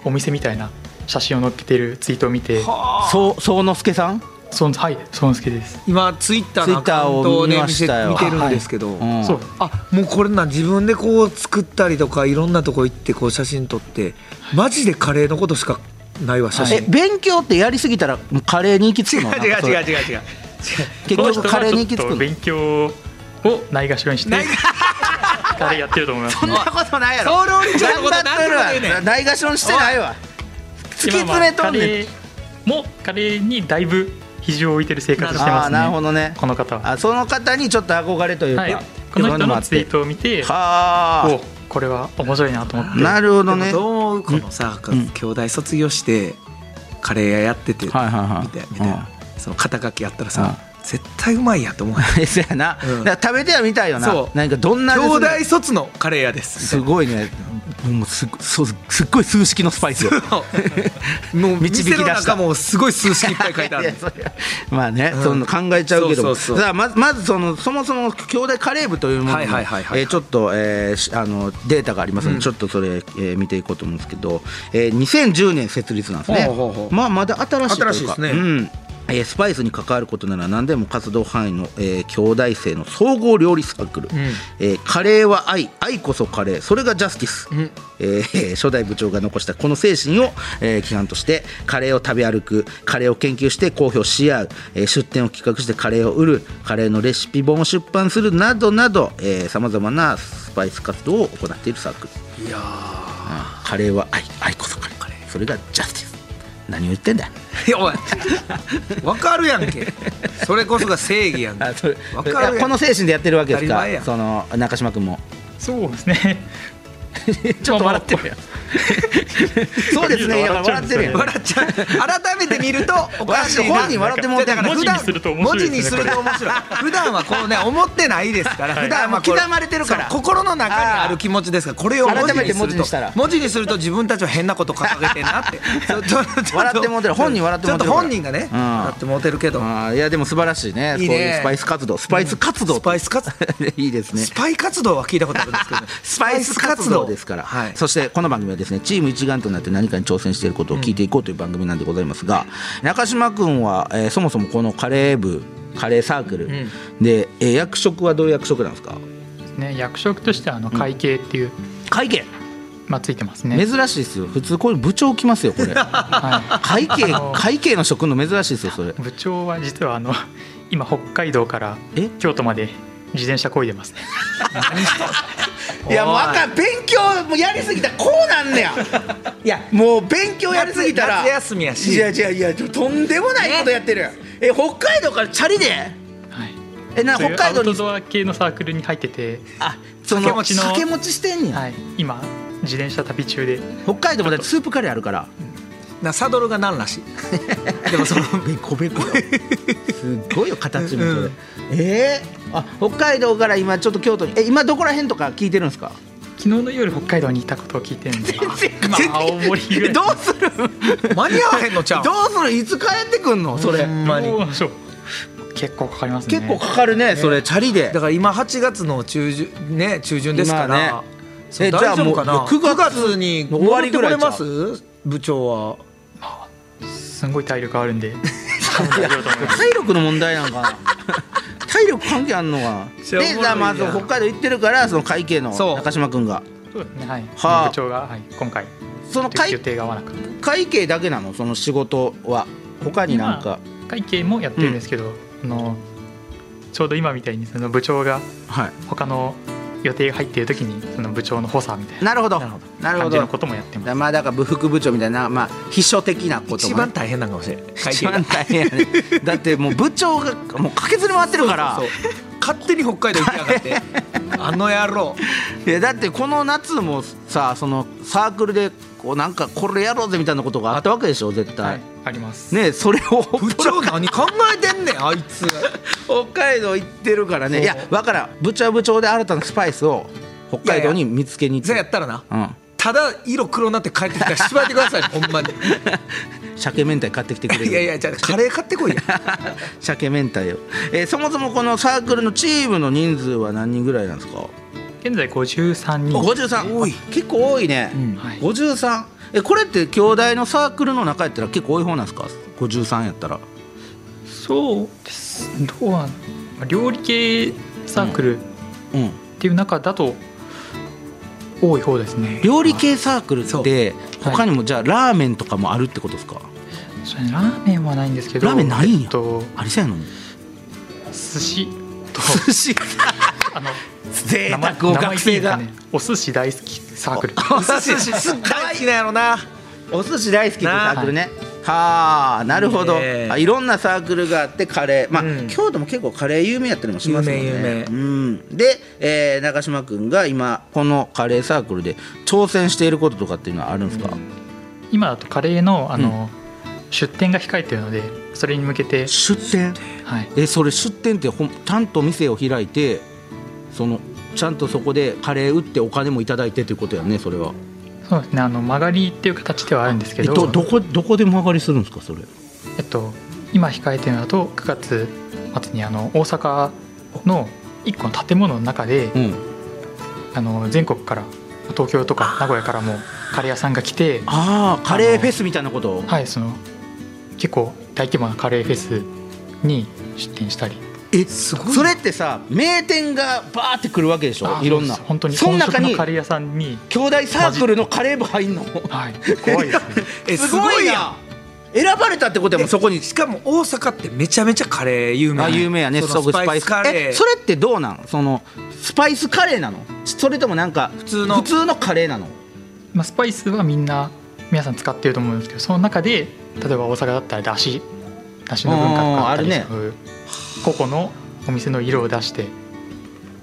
[SPEAKER 5] お店みたいな写真を載っけてるツイートを見て
[SPEAKER 1] そう宗之助さん？
[SPEAKER 5] そんはいそんすけです。
[SPEAKER 2] 今ツイッターのアカウントをね見せ見てるんですけど、
[SPEAKER 1] うん。
[SPEAKER 5] そう。
[SPEAKER 2] あもうこれな自分でこう作ったりとかいろんなとこ行ってこう写真撮ってマジでカレーのことしかないわ写
[SPEAKER 1] え
[SPEAKER 2] 真、
[SPEAKER 1] 勉強ってやりすぎたらもうカレーに行き着くの？
[SPEAKER 2] 違う違う違う
[SPEAKER 1] う。
[SPEAKER 2] 違う。違う。
[SPEAKER 1] 結局カレーに行き着くの？
[SPEAKER 5] 勉強をないがしろにして
[SPEAKER 2] ない
[SPEAKER 5] カレーやってると思います。
[SPEAKER 1] そんなことないやろ。
[SPEAKER 2] 総料理長のこと
[SPEAKER 1] 頑張ってる
[SPEAKER 2] なんでもね
[SPEAKER 1] わないがしろにしてないわ突き詰めとんねん。
[SPEAKER 5] カレーもカレーにだいぶ比重を置いてる生活して
[SPEAKER 1] ああ
[SPEAKER 5] ますね。
[SPEAKER 1] なるほどね。
[SPEAKER 5] この方は、
[SPEAKER 1] あその方にちょっと憧れというか、
[SPEAKER 5] はい、この人のツイー
[SPEAKER 1] ト
[SPEAKER 5] トを見て
[SPEAKER 1] は
[SPEAKER 5] おこれは面白いなと思って。
[SPEAKER 1] あなるほどね。
[SPEAKER 2] どう思うこのさ、
[SPEAKER 1] うん
[SPEAKER 2] 兄弟卒業してカレー屋やってて、みたいな、その肩書きやったらさ、
[SPEAKER 1] うん。
[SPEAKER 2] 絶対うまいやと思う
[SPEAKER 1] そう <laughs> やな、食べてはみたいよな。
[SPEAKER 2] そう。
[SPEAKER 1] なんかどんな
[SPEAKER 2] 兄弟卒のカレー屋です。
[SPEAKER 1] すごいねもうすそうすっごい数式のスパイスよ <laughs>
[SPEAKER 2] もう
[SPEAKER 1] 導き出した。
[SPEAKER 2] もすごい数式いっぱい書いてある。
[SPEAKER 1] まあね、
[SPEAKER 2] うん。
[SPEAKER 1] その考えちゃうけども。
[SPEAKER 2] そうそ
[SPEAKER 1] まずまずそのそもそも兄弟カレー部というものの
[SPEAKER 2] はいはいはいはい。
[SPEAKER 1] えーちょっと、えーしあのデータがありますので、
[SPEAKER 2] うん。
[SPEAKER 1] ちょっとそれ、えー見ていこうと思うんですけど、えー2010年設立なんですね。まあまだ新しいというか。
[SPEAKER 2] 新しいですね。
[SPEAKER 1] うんえースパイスに関わることなら何でも活動範囲の、えー兄弟生の総合料理サークル、えーカレーは愛。愛こそカレー。それがジャスティス、えー初代部長が残したこの精神を、えー規範としてカレーを食べ歩く。カレーを研究して公表し合う、えー出店を企画してカレーを売る。カレーのレシピ本を出版するなどなどさまざまなスパイス活動を行っているサークル。
[SPEAKER 2] いや
[SPEAKER 1] うん。カレーは愛。愛こそカレー。それがジャスティス何を言ってんだ？よ
[SPEAKER 2] いやおいわかるやんけ。それこそが正義やんけ。
[SPEAKER 1] あそれ
[SPEAKER 2] わかるやん。
[SPEAKER 1] いやこの精神でやってるわけですか？
[SPEAKER 2] 当たり前や
[SPEAKER 1] その中島君も。
[SPEAKER 5] そうですね。<laughs>
[SPEAKER 1] ちょっと笑ってるやん <laughs> そうですね。笑ってるやん。
[SPEAKER 2] 笑っちゃう改めて見るとおかしいな。
[SPEAKER 1] 本人笑っても
[SPEAKER 2] だから普段
[SPEAKER 5] 文字にすると面白い
[SPEAKER 2] 普段はこうね思ってないですから
[SPEAKER 5] はい。
[SPEAKER 2] 普段は
[SPEAKER 1] 刻まれてるから。
[SPEAKER 2] 心の中にある気持ちですからこれを
[SPEAKER 1] 改めて文字にしたら。
[SPEAKER 2] 文字にすると自分たちは変なこと掲げてんなって。<laughs>
[SPEAKER 1] 笑ってもうてる。本人笑ってもうてる
[SPEAKER 2] ちょっと本人がね
[SPEAKER 1] うん。
[SPEAKER 2] 笑ってもうてるけど。
[SPEAKER 1] いやでも素晴らしいね。
[SPEAKER 2] いいね。
[SPEAKER 1] そういうスパイス活動。スパイス活動
[SPEAKER 2] スパイス活 <laughs>
[SPEAKER 1] いいですね。
[SPEAKER 2] スパイ活動は聞いたことあるんですけど。ね
[SPEAKER 1] スパイス活動ですから、
[SPEAKER 2] はい
[SPEAKER 1] そしてこの番組はですねチーム一丸となって何かに挑戦していることを聞いていこうという番組なんでございますが、中島君は、えーそもそもこのカレー部カレーサークル、
[SPEAKER 2] ん。
[SPEAKER 1] で、えー役職はどういう役職なんですか？
[SPEAKER 5] ね役職としてはあの会計っていう、
[SPEAKER 1] 会計？
[SPEAKER 5] まあついてますね。
[SPEAKER 1] 珍しいですよ。普通こういう部長来ますよこれ。<laughs>
[SPEAKER 5] は
[SPEAKER 1] 会計会計の職の珍しいですよそれ。
[SPEAKER 5] い、部長は実はあの今北海道から
[SPEAKER 1] え？
[SPEAKER 5] 京都まで自転車こいでますね <laughs>
[SPEAKER 1] いやもうあかん勉強もやりすぎたらこうなんねや。<laughs> いやもう勉強やりすぎたら。
[SPEAKER 2] 夏休みやし。
[SPEAKER 1] いやいやいやとんでもないことやってる、え北海道からチャリで？
[SPEAKER 5] はい。
[SPEAKER 1] えな北海道に。
[SPEAKER 5] アウトドア系のサークルに入ってて、
[SPEAKER 1] あその
[SPEAKER 5] 掛け持ちの
[SPEAKER 1] 掛け持ちしてんねや、
[SPEAKER 5] はい、今自転車旅中で。
[SPEAKER 1] 北海道もだってスープカレーあるから
[SPEAKER 2] なサドルがなんらしい。<laughs> でもその
[SPEAKER 1] ベコベコよすっごいよ形もそれ、えー、あ北海道から今ちょっと京都に。え今どこら辺とか聞いてるんですか？
[SPEAKER 5] 昨日の夜北海道にいたことを聞いてるんで今青森ぐらい
[SPEAKER 1] えどうする？
[SPEAKER 2] 間に合わへんのちゃう。
[SPEAKER 1] どうする？いつ帰ってくんの？それ。
[SPEAKER 5] 結構かかりますね。
[SPEAKER 1] 結構かかるねそれ。チャリで。
[SPEAKER 2] だから今8月の中旬ね中旬ですから、
[SPEAKER 1] 今ね。えじゃあ
[SPEAKER 2] 大丈夫かな？
[SPEAKER 1] もう9
[SPEAKER 2] 9
[SPEAKER 1] 月
[SPEAKER 2] 月に
[SPEAKER 1] の終わりぐらい
[SPEAKER 2] 戻ってこれます？部長は
[SPEAKER 5] すんごい体力あるんで。
[SPEAKER 1] 体力の問題なんか。な <laughs> 体力関係あんのか。なでじゃあまず北海道行ってるからその会計の中島君が。
[SPEAKER 5] そうですね。はい、
[SPEAKER 1] はあ。
[SPEAKER 5] 部長が、はい、今回。
[SPEAKER 1] その会会計だけなの？その仕事は。他になんか。
[SPEAKER 5] 会計もやってるんですけど、あのちょうど今みたいにその部長が
[SPEAKER 1] はい。
[SPEAKER 5] 他の予定が入っている時にその部長の補佐みたいな
[SPEAKER 1] なるほど。
[SPEAKER 2] なるほど
[SPEAKER 1] なるほど。
[SPEAKER 5] 感じのこともやってます。
[SPEAKER 1] だまあだから部副部長みたいなまあ秘書的なこともね。
[SPEAKER 2] 一番大変なのかもしれない会
[SPEAKER 1] 一番大変やね。だってもう部長がもう駆けずり回ってるから。
[SPEAKER 2] そうそう勝手に北海道行きやがって。<laughs> あの野郎。
[SPEAKER 1] いやだってこの夏もさそのサークルでこうなんかこれやろうぜみたいなことがあったわけでしょ絶対、
[SPEAKER 5] はいあります。
[SPEAKER 1] ねそれを
[SPEAKER 2] 部長何考えてんねん <laughs> あいつ。
[SPEAKER 1] 北海道行ってるからね。いやわからん。部長は部長で新たなスパイスを北海道に見つけに行って。
[SPEAKER 2] じゃあやったらな。
[SPEAKER 1] うん
[SPEAKER 2] ただ色黒になって帰ってきたら縛ってください。<laughs> ほんまに。
[SPEAKER 1] 鮭明太買ってきてくれる。
[SPEAKER 2] いやいやじゃあカレー買ってこいや <laughs>
[SPEAKER 1] 鮭明太を、えーそもそもこのサークルのチームの人数は何人ぐらいなんですか？
[SPEAKER 5] 現在53人。
[SPEAKER 1] 53
[SPEAKER 2] 多い。
[SPEAKER 1] 結構多いね、
[SPEAKER 2] うん。
[SPEAKER 5] はい。
[SPEAKER 1] 53えこれって兄弟のサークルの中やったら結構多い方なんですか？53やったら。
[SPEAKER 5] そうです。どうなんまあ料理系サークルっ
[SPEAKER 1] うん。
[SPEAKER 5] ていう中だと多い方ですね。
[SPEAKER 1] 料理系サークルって他にもじゃあラーメンとかもあるってことですか？
[SPEAKER 5] それラーメンはないんですけど
[SPEAKER 1] ラーメンないんや。
[SPEAKER 5] えっと
[SPEAKER 1] ありそうやの？
[SPEAKER 5] 寿司と。<laughs>
[SPEAKER 1] 寿司。<laughs>
[SPEAKER 5] あの
[SPEAKER 1] 贅沢を学生が。
[SPEAKER 5] ね？お寿司大好きサークル。
[SPEAKER 1] お寿司。<laughs>
[SPEAKER 2] 大好きなんやろな。
[SPEAKER 1] お寿司大好きってサークルね。はあなるほど。
[SPEAKER 2] いい
[SPEAKER 1] ろんなサークルがあってカレー。まあ、
[SPEAKER 2] うん。
[SPEAKER 1] 京都も結構カレー有名やったりもしますもんね。
[SPEAKER 2] 有名有名。
[SPEAKER 1] うん、で、えー中島君が今このカレーサークルで挑戦していることとかっていうのはあるんですか、
[SPEAKER 5] 今だとカレーのあの、出店が控えてるのでそれに向けて、
[SPEAKER 1] 出店？
[SPEAKER 5] はい、
[SPEAKER 1] えそれ出店ってほんちゃんと店を開いてそのちゃんとそこでカレー売ってお金もいただいてということやねそれは
[SPEAKER 5] そうですね。あの曲がりっていう形ではあるんですけど。
[SPEAKER 1] えどどこどこで曲がりするんですかそれ？
[SPEAKER 5] えっと、今控えてるのだと9月末にあの大阪の1個の建物の中で
[SPEAKER 1] うん。
[SPEAKER 5] あの全国から東京とか名古屋からもカレー屋さんが来て、
[SPEAKER 1] ああカレーフェスみたいなこと？を
[SPEAKER 5] はい、その結構大規模なカレーフェスに出店したり
[SPEAKER 1] えすごいそれってさ名店がバーってくるわけでしょ？いろんな。
[SPEAKER 5] 本当に
[SPEAKER 1] その中に
[SPEAKER 5] カレー屋さんに。
[SPEAKER 1] 兄弟サークルのカレー部入んの？
[SPEAKER 5] はい。怖いですね。<laughs>
[SPEAKER 2] え
[SPEAKER 1] すごいや選ばれたってことやもんそこに。
[SPEAKER 2] しかも大阪ってめちゃめちゃカレー有名。
[SPEAKER 1] あ有名やね。
[SPEAKER 2] そ
[SPEAKER 1] スパイス。
[SPEAKER 2] カレー。
[SPEAKER 1] えそれってどうなん？そのスパイスカレーなの？それともなんか普
[SPEAKER 2] 通の。
[SPEAKER 1] 普通のカレーなの？
[SPEAKER 5] まあ、スパイスはみんな皆さん使ってると思うんですけどその中で例えば大阪だったらだしだしの文化とかあ
[SPEAKER 1] るね
[SPEAKER 5] 個々のお店の色を出して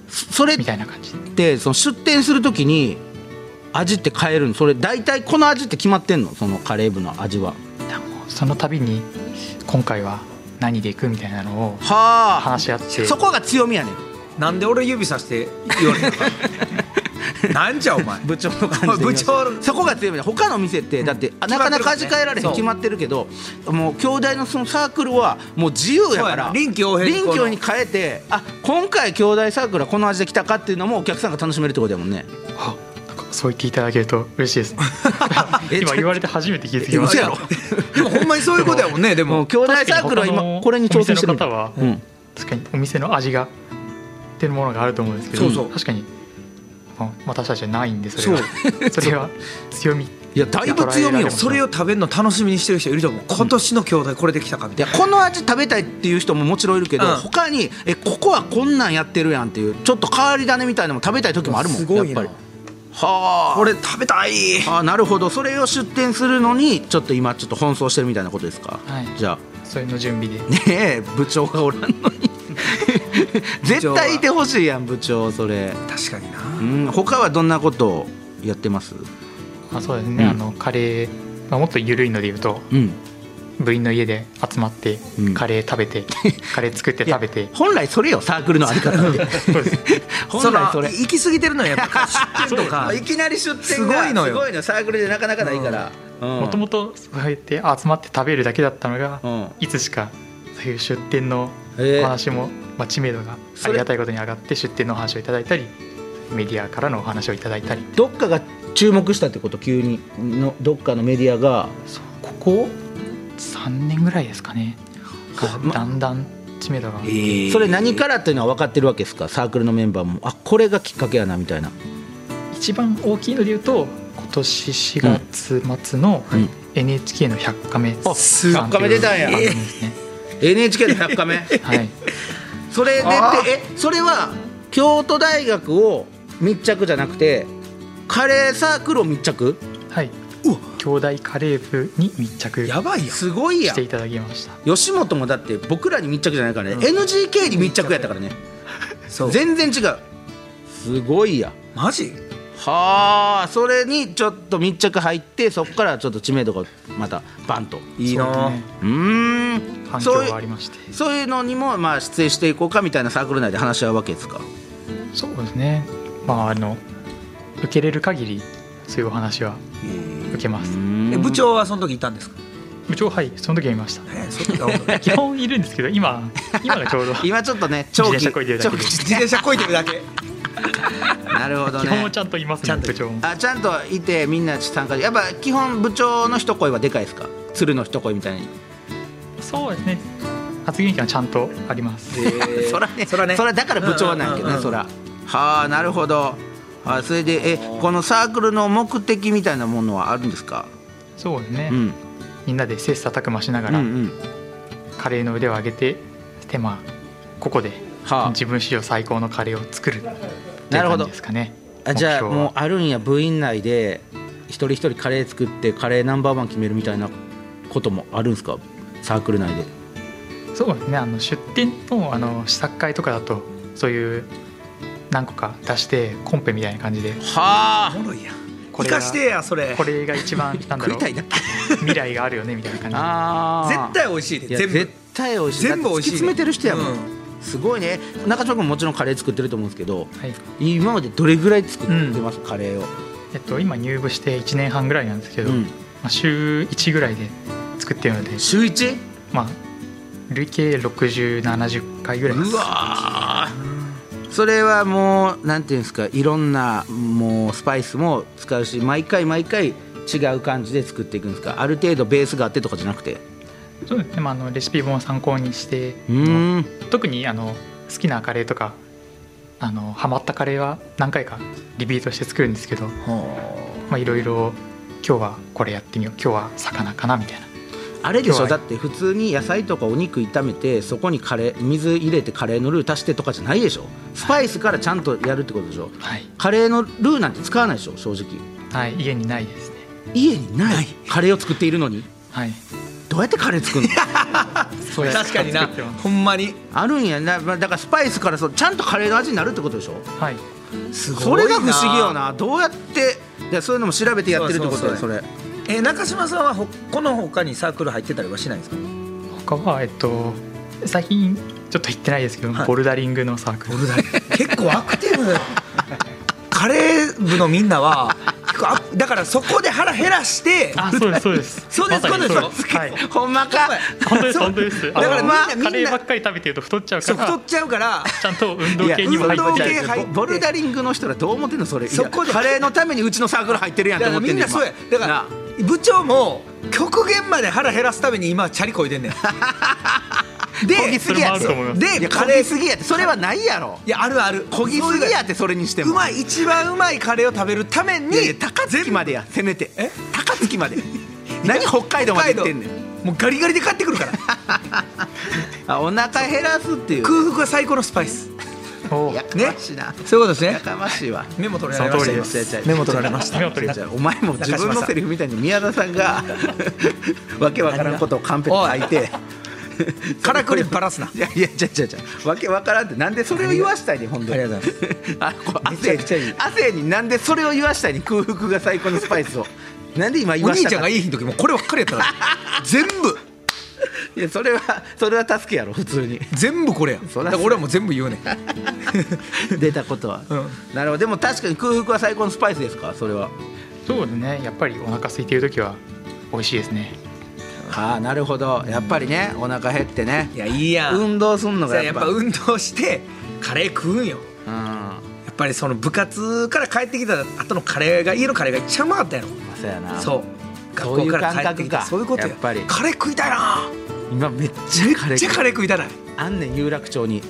[SPEAKER 1] それっ
[SPEAKER 5] みたいな感じ。で
[SPEAKER 1] てその出店するときに味って変えるの？それ大体この味って決まってんの？そのカレー部の味は。
[SPEAKER 5] その度に今回は何でいくみたいなのを
[SPEAKER 1] はあ。
[SPEAKER 5] 話し合って。
[SPEAKER 1] そこが強みやねん。
[SPEAKER 2] なんで俺指さして言われたなんじゃお前？
[SPEAKER 1] 部長の感じで
[SPEAKER 2] 部長
[SPEAKER 1] そこが強みだ他の店ってだってなかなか味変えられへん。決まってるけどもう兄弟のそのサークルはもう自由やから
[SPEAKER 2] な。臨機応変に
[SPEAKER 1] 臨機応変に変えてあ今回兄弟サークルはこの味で来たかっていうのもお客さんが楽しめるってことやもんね。
[SPEAKER 5] そう言っていただけると嬉しいです。<laughs> 今言われて初めて気づきました。
[SPEAKER 2] でもほんまにそういうことやもんね。<laughs> で
[SPEAKER 1] も兄弟サークルは今これに挑戦してる。
[SPEAKER 5] お店の方は
[SPEAKER 1] うん。
[SPEAKER 5] 確かにお店の味がってるものがあると思うんですけど。
[SPEAKER 2] そうそう。
[SPEAKER 5] 確かに、まあ、私たちはないんでそれは。<laughs> それは強み。
[SPEAKER 1] いやだいぶ強みよ。
[SPEAKER 2] それを食べるの楽しみにしてる人いると思う。今年の兄弟これできたかみ
[SPEAKER 1] い
[SPEAKER 2] たいな。
[SPEAKER 1] やこの味食べたいっていう人ももちろんいるけど、
[SPEAKER 2] うん。
[SPEAKER 1] 他にえここはこんなんやってるやんっていうちょっと変わり種みたいなのも食べたい時もあるもん。
[SPEAKER 2] すごいな。
[SPEAKER 1] やっぱり。はあ。
[SPEAKER 2] これ食べたい。
[SPEAKER 1] あなるほど。それを出店するのにちょっと今ちょっと奔走してるみたいなことですか、
[SPEAKER 5] はい。
[SPEAKER 1] じゃ
[SPEAKER 5] それの準備で。
[SPEAKER 1] あねえ部長がおらんのに <laughs> 絶対いてほしいやん部長それ。
[SPEAKER 2] 確かにな。
[SPEAKER 1] うん他はどんなことをやってます？
[SPEAKER 5] あそうですね、
[SPEAKER 1] うん。
[SPEAKER 5] あのカレー、まあ、もっと緩いので言うと
[SPEAKER 1] うん。
[SPEAKER 5] 部員の家で集まって
[SPEAKER 1] うん。
[SPEAKER 5] カレー食べて、<laughs> カレー作って食べて。
[SPEAKER 1] 本来それよサークルのあり方って。<laughs> 本来それ。
[SPEAKER 2] 行き過ぎてるのはやっぱ出店とか。
[SPEAKER 1] いきなり出店が
[SPEAKER 2] すごいのよ。
[SPEAKER 1] すごいのサークルでなかなかないから。
[SPEAKER 5] もともとそうやって集まって食べるだけだったのが、
[SPEAKER 1] うん。
[SPEAKER 5] いつしかそういう出店の
[SPEAKER 1] えー
[SPEAKER 5] お話も、まあ、知名度がありがたいことに上がって出店のお話をいただいたりメディアからのお話をいただいたり。
[SPEAKER 1] どっかが注目したってこと急に。のどっかのメディアが。
[SPEAKER 5] ここ3年ぐらいですかね。だんだん知名度が、
[SPEAKER 1] それ何からっていうのは分かってるわけですか？サークルのメンバーも。あこれがきっかけやなみたいな。
[SPEAKER 5] 一番大きいので言うと今年4月末の
[SPEAKER 1] うん。
[SPEAKER 5] NHK の100カメ
[SPEAKER 1] あ
[SPEAKER 5] さん
[SPEAKER 1] 100カメ出たんや。
[SPEAKER 5] っていう番組ですね
[SPEAKER 1] NHK の100カメ
[SPEAKER 5] はい。
[SPEAKER 1] それでえそれは京都大学を密着じゃなくてカレーサークルを密着？
[SPEAKER 5] はい。兄弟カレー部に密着
[SPEAKER 2] やばいやん。
[SPEAKER 1] すごいやん
[SPEAKER 5] していただきました。
[SPEAKER 1] 吉本もだって僕らに密着じゃないからね、NGK に密着やったからね。
[SPEAKER 2] そう。
[SPEAKER 1] 全然違う。すごいや
[SPEAKER 2] マジ？
[SPEAKER 1] はあそれにちょっと密着入ってそこからちょっと知名度がまたバンと。
[SPEAKER 2] いいな
[SPEAKER 5] そう
[SPEAKER 1] ん。
[SPEAKER 5] 反響
[SPEAKER 1] そういう
[SPEAKER 5] がありまして。
[SPEAKER 1] そういうのにもまあ出演していこうかみたいなサークル内で話し合うわけですか？
[SPEAKER 5] そうですね。まああの受けれる限りそういうお話は受けます。
[SPEAKER 2] え部長はその時いたんですか？
[SPEAKER 5] 部長はい。その時はいました。
[SPEAKER 2] えそっか。<laughs>
[SPEAKER 5] 基本いるんですけど今今がちょうど。<laughs>
[SPEAKER 1] 今ちょっとね長期
[SPEAKER 5] 自転車こいでるだけで。
[SPEAKER 1] 長期
[SPEAKER 2] 自転車こいてるだけ <laughs>
[SPEAKER 1] なるほどね。
[SPEAKER 5] 基本はちゃんといますね部長も。
[SPEAKER 1] あちゃんといてみんな参加。でやっぱ基本部長の一声はでかいですか？鶴の一声みたいに。
[SPEAKER 5] そうですね。発言権はちゃんとあります。<laughs>
[SPEAKER 1] そらね。
[SPEAKER 2] そらね。
[SPEAKER 1] だから部長なんやけどね、そら。はあなるほど。あそれでえこのサークルの目的みたいなものはあるんですか、
[SPEAKER 5] そうですね、
[SPEAKER 1] うん、
[SPEAKER 5] みんなで切磋琢磨しながら
[SPEAKER 1] うんうん。
[SPEAKER 5] カレーの腕を上げてでまあここで
[SPEAKER 1] はあ。
[SPEAKER 5] 自分史上最高のカレーを作るって
[SPEAKER 1] ほど
[SPEAKER 5] 感じですかね。
[SPEAKER 1] あじゃあもうあるんや部員内で一人一人カレー作ってカレーナンバーワン決めるみたいなこともあるんですか？サークル内で。
[SPEAKER 5] そうですね。あの出店のあの試作会とかだとそういう何個か出してコンペみたいな感じで。
[SPEAKER 1] はあ。
[SPEAKER 2] おもろいやん。
[SPEAKER 5] これ
[SPEAKER 2] してやそれ。
[SPEAKER 5] これが一番なんだろう
[SPEAKER 1] 食いたいだけ？
[SPEAKER 5] 未来があるよねみたいな感じ
[SPEAKER 2] 絶
[SPEAKER 1] ー。
[SPEAKER 2] 対美味しいで全部。
[SPEAKER 1] 絶対美味しい。
[SPEAKER 2] 全部美味しい
[SPEAKER 1] 詰めてる人やもん、
[SPEAKER 2] うん
[SPEAKER 1] すごいね。中島君ももちろんカレー作ってると思うんですけど
[SPEAKER 5] はい。
[SPEAKER 1] 今までどれぐらい作ってます、カレーを、
[SPEAKER 5] えっと、今入部して1年半ぐらいなんですけど、
[SPEAKER 1] うん。
[SPEAKER 5] まあ、週1ぐらいで作ってるので、
[SPEAKER 1] 週 1?
[SPEAKER 5] まあ、累計6070回ぐらいです。
[SPEAKER 1] うわー。それはもうなんていうんですかいろんなもうスパイスも使うし毎回毎回違う感じで作っていくんですか？ある程度ベースがあってとかじゃなくて？
[SPEAKER 5] そうですね、まあ、あのレシピ本を参考にして
[SPEAKER 1] うん。
[SPEAKER 5] 特にあの好きなカレーとかあのハマったカレーは何回かリピートして作るんですけどまあいろいろ今日はこれやってみよう。今日は魚かなみたいな。
[SPEAKER 1] あれでしょ？だって普通に野菜とかお肉炒めてそこにカレー水入れてカレーのルー足してとかじゃないでしょ？スパイスからちゃんとやるってことでしょ？
[SPEAKER 5] はい、
[SPEAKER 1] カレーのルーなんて使わないでしょ？正直。
[SPEAKER 5] はい、家にないですね。
[SPEAKER 1] 家にない。カレーを作っているのに？
[SPEAKER 5] はい
[SPEAKER 1] どうやってカレー作るの？<laughs>
[SPEAKER 5] そうやって
[SPEAKER 2] 確かにな。ほんまに。
[SPEAKER 1] あるんや。なまあだからスパイスからそうちゃんとカレーの味になるってことでしょ？
[SPEAKER 5] はい。
[SPEAKER 2] すごいな。
[SPEAKER 1] それが不思議よな。どうやっていやそういうのも調べてやってるってことだよ
[SPEAKER 2] そ
[SPEAKER 1] れ。
[SPEAKER 2] え中島さんはほこの他にサークル入ってたりはしないんですか？
[SPEAKER 5] 他はえっと最近ちょっと行ってないですけど、
[SPEAKER 2] はい。
[SPEAKER 5] ボルダリングのサークル。
[SPEAKER 2] ボルダリング。結構アクティブ。カレー部のみんなは結構アだからそこで腹減らして
[SPEAKER 5] あそうですそうです。
[SPEAKER 2] そうです <laughs> そう。です <laughs>
[SPEAKER 1] ほんまか。
[SPEAKER 5] 本当です本当です。
[SPEAKER 2] だから
[SPEAKER 5] あの
[SPEAKER 2] みんなみんな
[SPEAKER 5] カレーばっかり食べてると太っちゃうから。
[SPEAKER 2] 太っちゃうから
[SPEAKER 5] ちゃんと運動系にも入
[SPEAKER 2] 運動
[SPEAKER 5] ってない
[SPEAKER 2] 系
[SPEAKER 1] ボルダリングの人らどう思ってんのそれ。
[SPEAKER 2] そこで。
[SPEAKER 1] カレーのためにうちのサークル入ってるやん
[SPEAKER 2] だ
[SPEAKER 1] って思ってんね
[SPEAKER 2] んなそうや。だから部長も極限まで腹減らすために今チャリこいでんねん <laughs> <laughs> で
[SPEAKER 1] こぎすぎやって。
[SPEAKER 2] でカレー
[SPEAKER 1] ぎすぎやって。それはないやろ。
[SPEAKER 2] いやあるある。
[SPEAKER 1] こぎすぎやって。それにしても。
[SPEAKER 2] うまい一番うまいカレーを食べるために
[SPEAKER 1] 高槻までや。せめて。
[SPEAKER 2] え？
[SPEAKER 1] 高槻まで。何北海道まで行ってんねん。
[SPEAKER 2] もうガリガリで買ってくるから。<laughs>
[SPEAKER 1] あお腹減らすっていう。
[SPEAKER 2] 空腹が最高のスパイス。
[SPEAKER 5] お
[SPEAKER 1] やかましいな、
[SPEAKER 2] そういうことです
[SPEAKER 1] や
[SPEAKER 2] ね
[SPEAKER 1] かましいわ。
[SPEAKER 2] メモ取られましたメモ取られました。
[SPEAKER 1] お前も自分のセリフみたいに宮田さんが <laughs> わけわからんことをカンペで書いて
[SPEAKER 2] からくりばらすな。い
[SPEAKER 1] やいやじゃじゃじゃわけわからんってなんでそれを言わしたいねほんで
[SPEAKER 2] ありがとうござい
[SPEAKER 1] あこう
[SPEAKER 2] めちゃくちゃいい。
[SPEAKER 1] 亜生になんでそれを言わしたいに空腹が最高のスパイスを。なんで今言
[SPEAKER 2] お
[SPEAKER 1] わしたか
[SPEAKER 2] 兄ちゃんがいい日の時もこればっかりやったから。<laughs> 全部。
[SPEAKER 1] いやそれはそれは助けやろ普通に。
[SPEAKER 2] 全部これや。
[SPEAKER 1] そら
[SPEAKER 2] だから俺はもう全部言うねん。<laughs>
[SPEAKER 1] 出たことは、
[SPEAKER 2] うん。
[SPEAKER 1] なるほど。でも確かに空腹は最高のスパイスですかそれは。
[SPEAKER 5] そうですね。やっぱりお腹空いている時は美味しいですね
[SPEAKER 1] ああなるほど。やっぱりねお腹減ってね。
[SPEAKER 2] いやいいやん。
[SPEAKER 1] 運動すんのがやっぱ。
[SPEAKER 2] やっぱ運動してカレー食うんよ。
[SPEAKER 1] うん。
[SPEAKER 2] やっぱりその部活から帰ってきた後のカレーが家のカレーが一番うまかったやろ。
[SPEAKER 1] まあそうやな。
[SPEAKER 2] そう。学
[SPEAKER 1] そういう
[SPEAKER 2] 校から帰ってきた。
[SPEAKER 1] 感覚か
[SPEAKER 2] そういうことや
[SPEAKER 1] やっぱり。
[SPEAKER 2] カレー食いたいな。
[SPEAKER 1] 今めっちゃカレ
[SPEAKER 2] めっちゃ
[SPEAKER 1] ー
[SPEAKER 2] カレー食いたない。
[SPEAKER 1] あんねん有楽町に。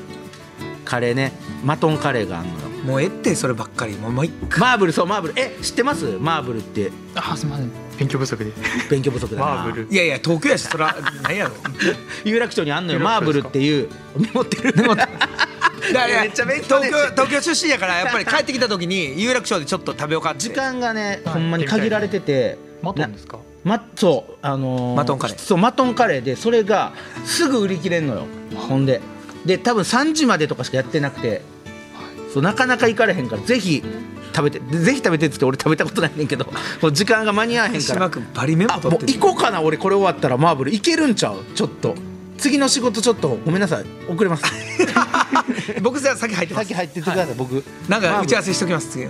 [SPEAKER 1] カレーね。マトンカレーがあんのよ。
[SPEAKER 2] もうえってそればっかり。もう毎回。
[SPEAKER 1] マーブルそうマーブル。え知ってます？マーブルって。
[SPEAKER 5] あすみません勉強不足で。
[SPEAKER 1] 勉強不足だな。
[SPEAKER 5] マーブル。
[SPEAKER 2] いやいや東京やし。そら何やろ。<laughs>
[SPEAKER 1] 有楽町にあんのよ。マーブルっていう。メモってる。
[SPEAKER 2] だから
[SPEAKER 1] めっちゃ勉強
[SPEAKER 2] 東京東京出身やからやっぱり帰ってきた時に有楽町でちょっと食べようかって。
[SPEAKER 1] 時間がね
[SPEAKER 5] はい。
[SPEAKER 1] ほんまに限られてて。
[SPEAKER 5] マトンですか？
[SPEAKER 1] まそうあのー
[SPEAKER 2] マトンカレー。
[SPEAKER 1] そうマトンカレーでそれがすぐ売り切れんのよ。ほんで。で多分3時までとかしかやってなくて。そうなかなか行かれへんからぜひ食べてでぜひ食べてっつって俺食べたことないねんけどもう時間が間に合わへんから。
[SPEAKER 2] バリメモ
[SPEAKER 1] あ
[SPEAKER 2] 取ってる。
[SPEAKER 1] もう行こうかな俺これ終わったらマーブル。行けるんちゃう？ちょっと。次の仕事ちょっとごめんなさい。遅れます。<laughs>
[SPEAKER 2] 僕じゃあ先入ってます。
[SPEAKER 1] 先入ってってください、僕。
[SPEAKER 2] なんか打ち合わ
[SPEAKER 1] せ
[SPEAKER 2] せしときます次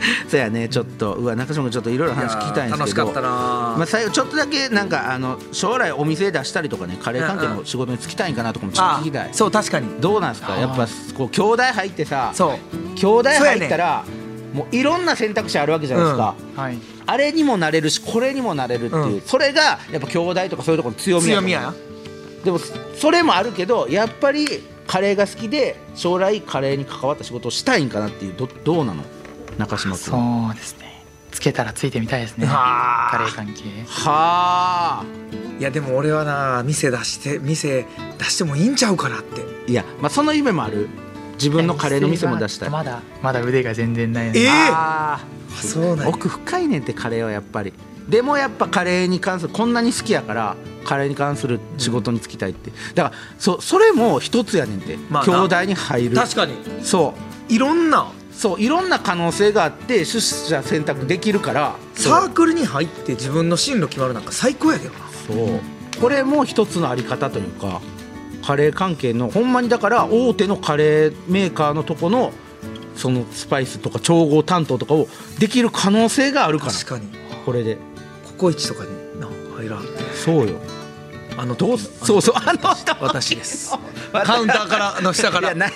[SPEAKER 2] <laughs>
[SPEAKER 1] そうやねちょっとうわ中島君ちょっといろいろ話聞きたいんですけど。まあ、最後ちょっとだけなんかあの将来お店出したりとかねカレー関係の仕事に就きたいんかなとかもちょっと聞きたい、
[SPEAKER 2] そう確かに。
[SPEAKER 1] どうなんですか？やっぱこう兄弟入ってさ
[SPEAKER 2] そう。
[SPEAKER 1] 兄弟入ったら、もういろんな選択肢あるわけじゃないですか、
[SPEAKER 5] はい。
[SPEAKER 1] あれにもなれるしこれにもなれるっていう、
[SPEAKER 2] うん。
[SPEAKER 1] それがやっぱ兄弟とかそういうところの強みや
[SPEAKER 2] 強みやな。
[SPEAKER 1] でもそれもあるけどやっぱりカレーが好きで将来カレーに関わった仕事をしたいんかなっていうどどうなの？中島君。
[SPEAKER 5] そうですね。つけたらついてみたいですね。
[SPEAKER 2] はあ。
[SPEAKER 5] カレー関係。
[SPEAKER 1] はあ。
[SPEAKER 2] いやでも俺はな店出して店出してもいいんちゃうかなって。
[SPEAKER 1] いや、まあ、その夢もある。自分のカレーの店も出したい。
[SPEAKER 5] まだまだ腕が全然ないので
[SPEAKER 2] ええ。
[SPEAKER 1] あ。
[SPEAKER 2] あそうなんや。
[SPEAKER 1] 奥深いねんってカレーはやっぱり。でもやっぱカレーに関するこんなに好きやからカレーに関する仕事に就きたいって。だからそそれも一つやねんて、
[SPEAKER 2] まあな。
[SPEAKER 1] 兄弟に入る。
[SPEAKER 2] 確かに。
[SPEAKER 1] そう。
[SPEAKER 2] いろんな
[SPEAKER 1] そういろんな可能性があって出社選択できるから
[SPEAKER 2] サークルに入って自分の進路決まるなんか最高やけどな。
[SPEAKER 1] そう。これも一つのあり方というかカレー関係のほんまにだから大手のカレーメーカーのとこのそのスパイスとか調合担当とかをできる可能性があるから。
[SPEAKER 2] 確かに。
[SPEAKER 1] これで。
[SPEAKER 2] ココイチとかにな入らん。
[SPEAKER 1] そうよ
[SPEAKER 2] あの
[SPEAKER 1] どうそうそうあの人
[SPEAKER 2] 私です。カウンターからの下から。<laughs>
[SPEAKER 1] いやない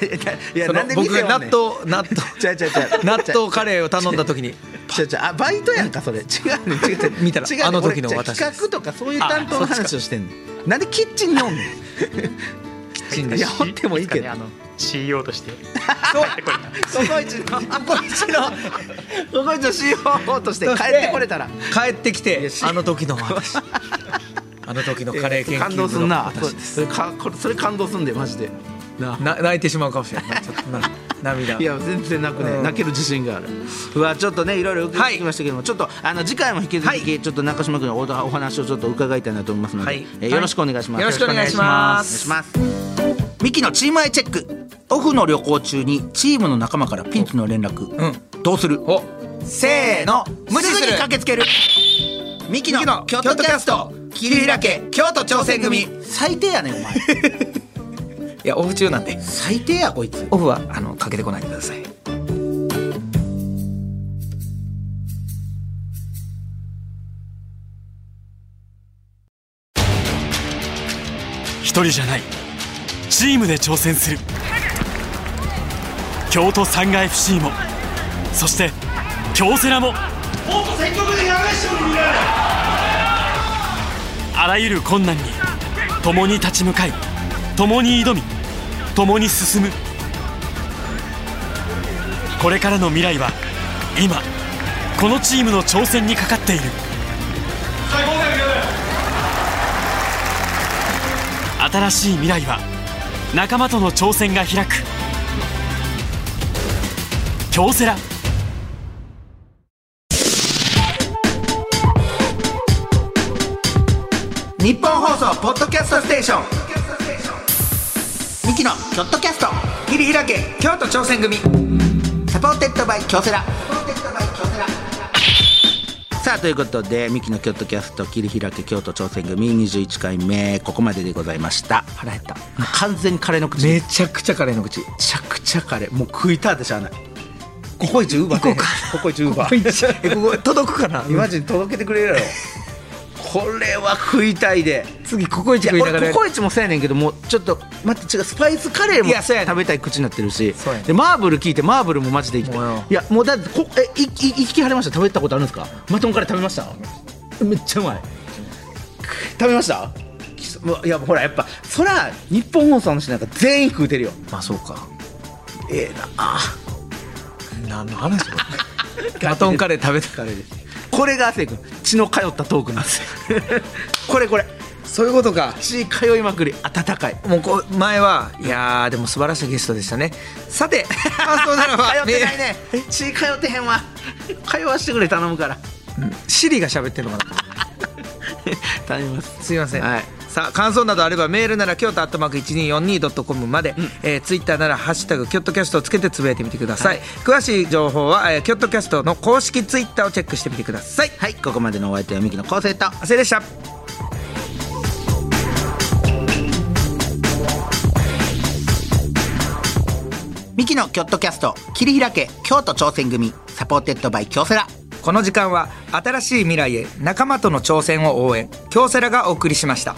[SPEAKER 1] いやなんで
[SPEAKER 2] 僕が納豆納豆。<laughs> 納豆カレーを頼んだ時に「
[SPEAKER 1] 違う違う。あバイトやんかそれ。違うね違う違う
[SPEAKER 2] 見たらあの時の
[SPEAKER 1] 俺
[SPEAKER 2] 私
[SPEAKER 1] 企画とかそういう担当の話をしてんなんでキッチンにおん
[SPEAKER 2] キッチンで
[SPEAKER 1] いやおってもいいけど。
[SPEAKER 5] ね。あの CEO として。
[SPEAKER 2] そう
[SPEAKER 1] ココイチココイチのココイチの CEO として帰ってこれたら。
[SPEAKER 2] 帰ってき
[SPEAKER 1] い
[SPEAKER 2] てあの時の私あの時のカレー研究
[SPEAKER 1] 感動すんな。
[SPEAKER 2] 私。
[SPEAKER 1] かこれそれ感動すんでマジで。な
[SPEAKER 2] な。泣いてしまうかもしれないちょっとな涙。
[SPEAKER 1] いや全然泣くね、
[SPEAKER 2] うん。
[SPEAKER 1] 泣ける自信がある。うわちょっとねいろいろ伺ってきましたけども、ちょっとあの次回も引き続き、ちょっと中島君のおお話をちょっと伺いたいなと思いますので、
[SPEAKER 2] はい。
[SPEAKER 1] えーよろしくお願いします、
[SPEAKER 2] よろしくお願いします。
[SPEAKER 1] ミキのチームアイチェック。オフの旅行中にチームの仲間からピンチの連絡、
[SPEAKER 2] うん。
[SPEAKER 1] どうする？
[SPEAKER 2] お。せーの。無視
[SPEAKER 1] すぐに駆けつけるミキの京都キャスト
[SPEAKER 2] 切り開け京都挑戦組。い
[SPEAKER 1] 最低やねんお前。<laughs>
[SPEAKER 2] やオフ中なんで。
[SPEAKER 1] 最低やこいつ。
[SPEAKER 2] オフはあのかけてこないでください。
[SPEAKER 6] 一人じゃない。チームで挑戦する。京都サンガ FC もそして京セラももっと積極的に話してあらゆる困難に共に立ち向かい共に挑み共に進む。これからの未来は今このチームの挑戦にかかっている。新しい未来は仲間との挑戦が開く。京セラ
[SPEAKER 1] 日本放送ポッドキャストステーション。ミキのキョットキャスト。
[SPEAKER 2] 切り開け京都挑戦組。
[SPEAKER 1] supported by 京セラ。さあということでミキの京都キャスト切り開け京都挑戦組。21回目ここまででございました。
[SPEAKER 2] 腹減った。
[SPEAKER 1] もう完全にカレーの口。め
[SPEAKER 2] めちゃくちゃカレーの口。
[SPEAKER 1] ちゃくちゃカレー。もう食いたってしゃあない。ココイチウーバー。こうか。ココイチウーバー。
[SPEAKER 2] えここ届くかな？
[SPEAKER 1] マジに届けてくれるやろこれは食いたいで。
[SPEAKER 2] 次ココイチ食いながら
[SPEAKER 1] 俺ココイチもそうやねんけどもうちょっと待って違うスパイスカレーも食べたい口になってるしでマーブル聞いてマーブルもマジで行きいいやもうだってこえいいいきはれました？食べたことあるんですか？マトンカレー食べました？めっちゃうまい。食べました？いやほらやっぱそら日本放送の人なんか全員食うてるよ。
[SPEAKER 2] まあそうか。
[SPEAKER 1] ええな。あ
[SPEAKER 2] 何の話？<laughs> マトンカレー食べた。
[SPEAKER 1] カレーですこれが亜生君血の通ったトークなんです。よ <laughs> これこれ。
[SPEAKER 2] そういうことか。
[SPEAKER 1] 血通いまくり温かい。
[SPEAKER 2] もうこう前はいやーでも素晴らしいゲストでしたね。さて <laughs> 感想ならば
[SPEAKER 1] 通ってないね。血通ってへんわ。通わしてくれ頼むから。
[SPEAKER 2] シリが喋ってるのかな。<laughs>
[SPEAKER 1] 頼みます。
[SPEAKER 2] すいません、
[SPEAKER 1] はい
[SPEAKER 2] さあ感想などあればメールなら京都アットマーク 1242.com まで、えー、ツイッターなら「ハッシュタグキョットキャスト」をつけてつぶやいてみてください、詳しい情報は、えー、キョットキャストの公式ツイッターをチェックしてみてください。
[SPEAKER 1] はいここまでのお相手はミキの昴生と。
[SPEAKER 2] 亜生でした
[SPEAKER 1] ミキのキョットキャスト切り開け京都挑戦組 supported by 京セラ
[SPEAKER 2] この時間は新しい未来へ仲間との挑戦を応援京セラがお送りしました。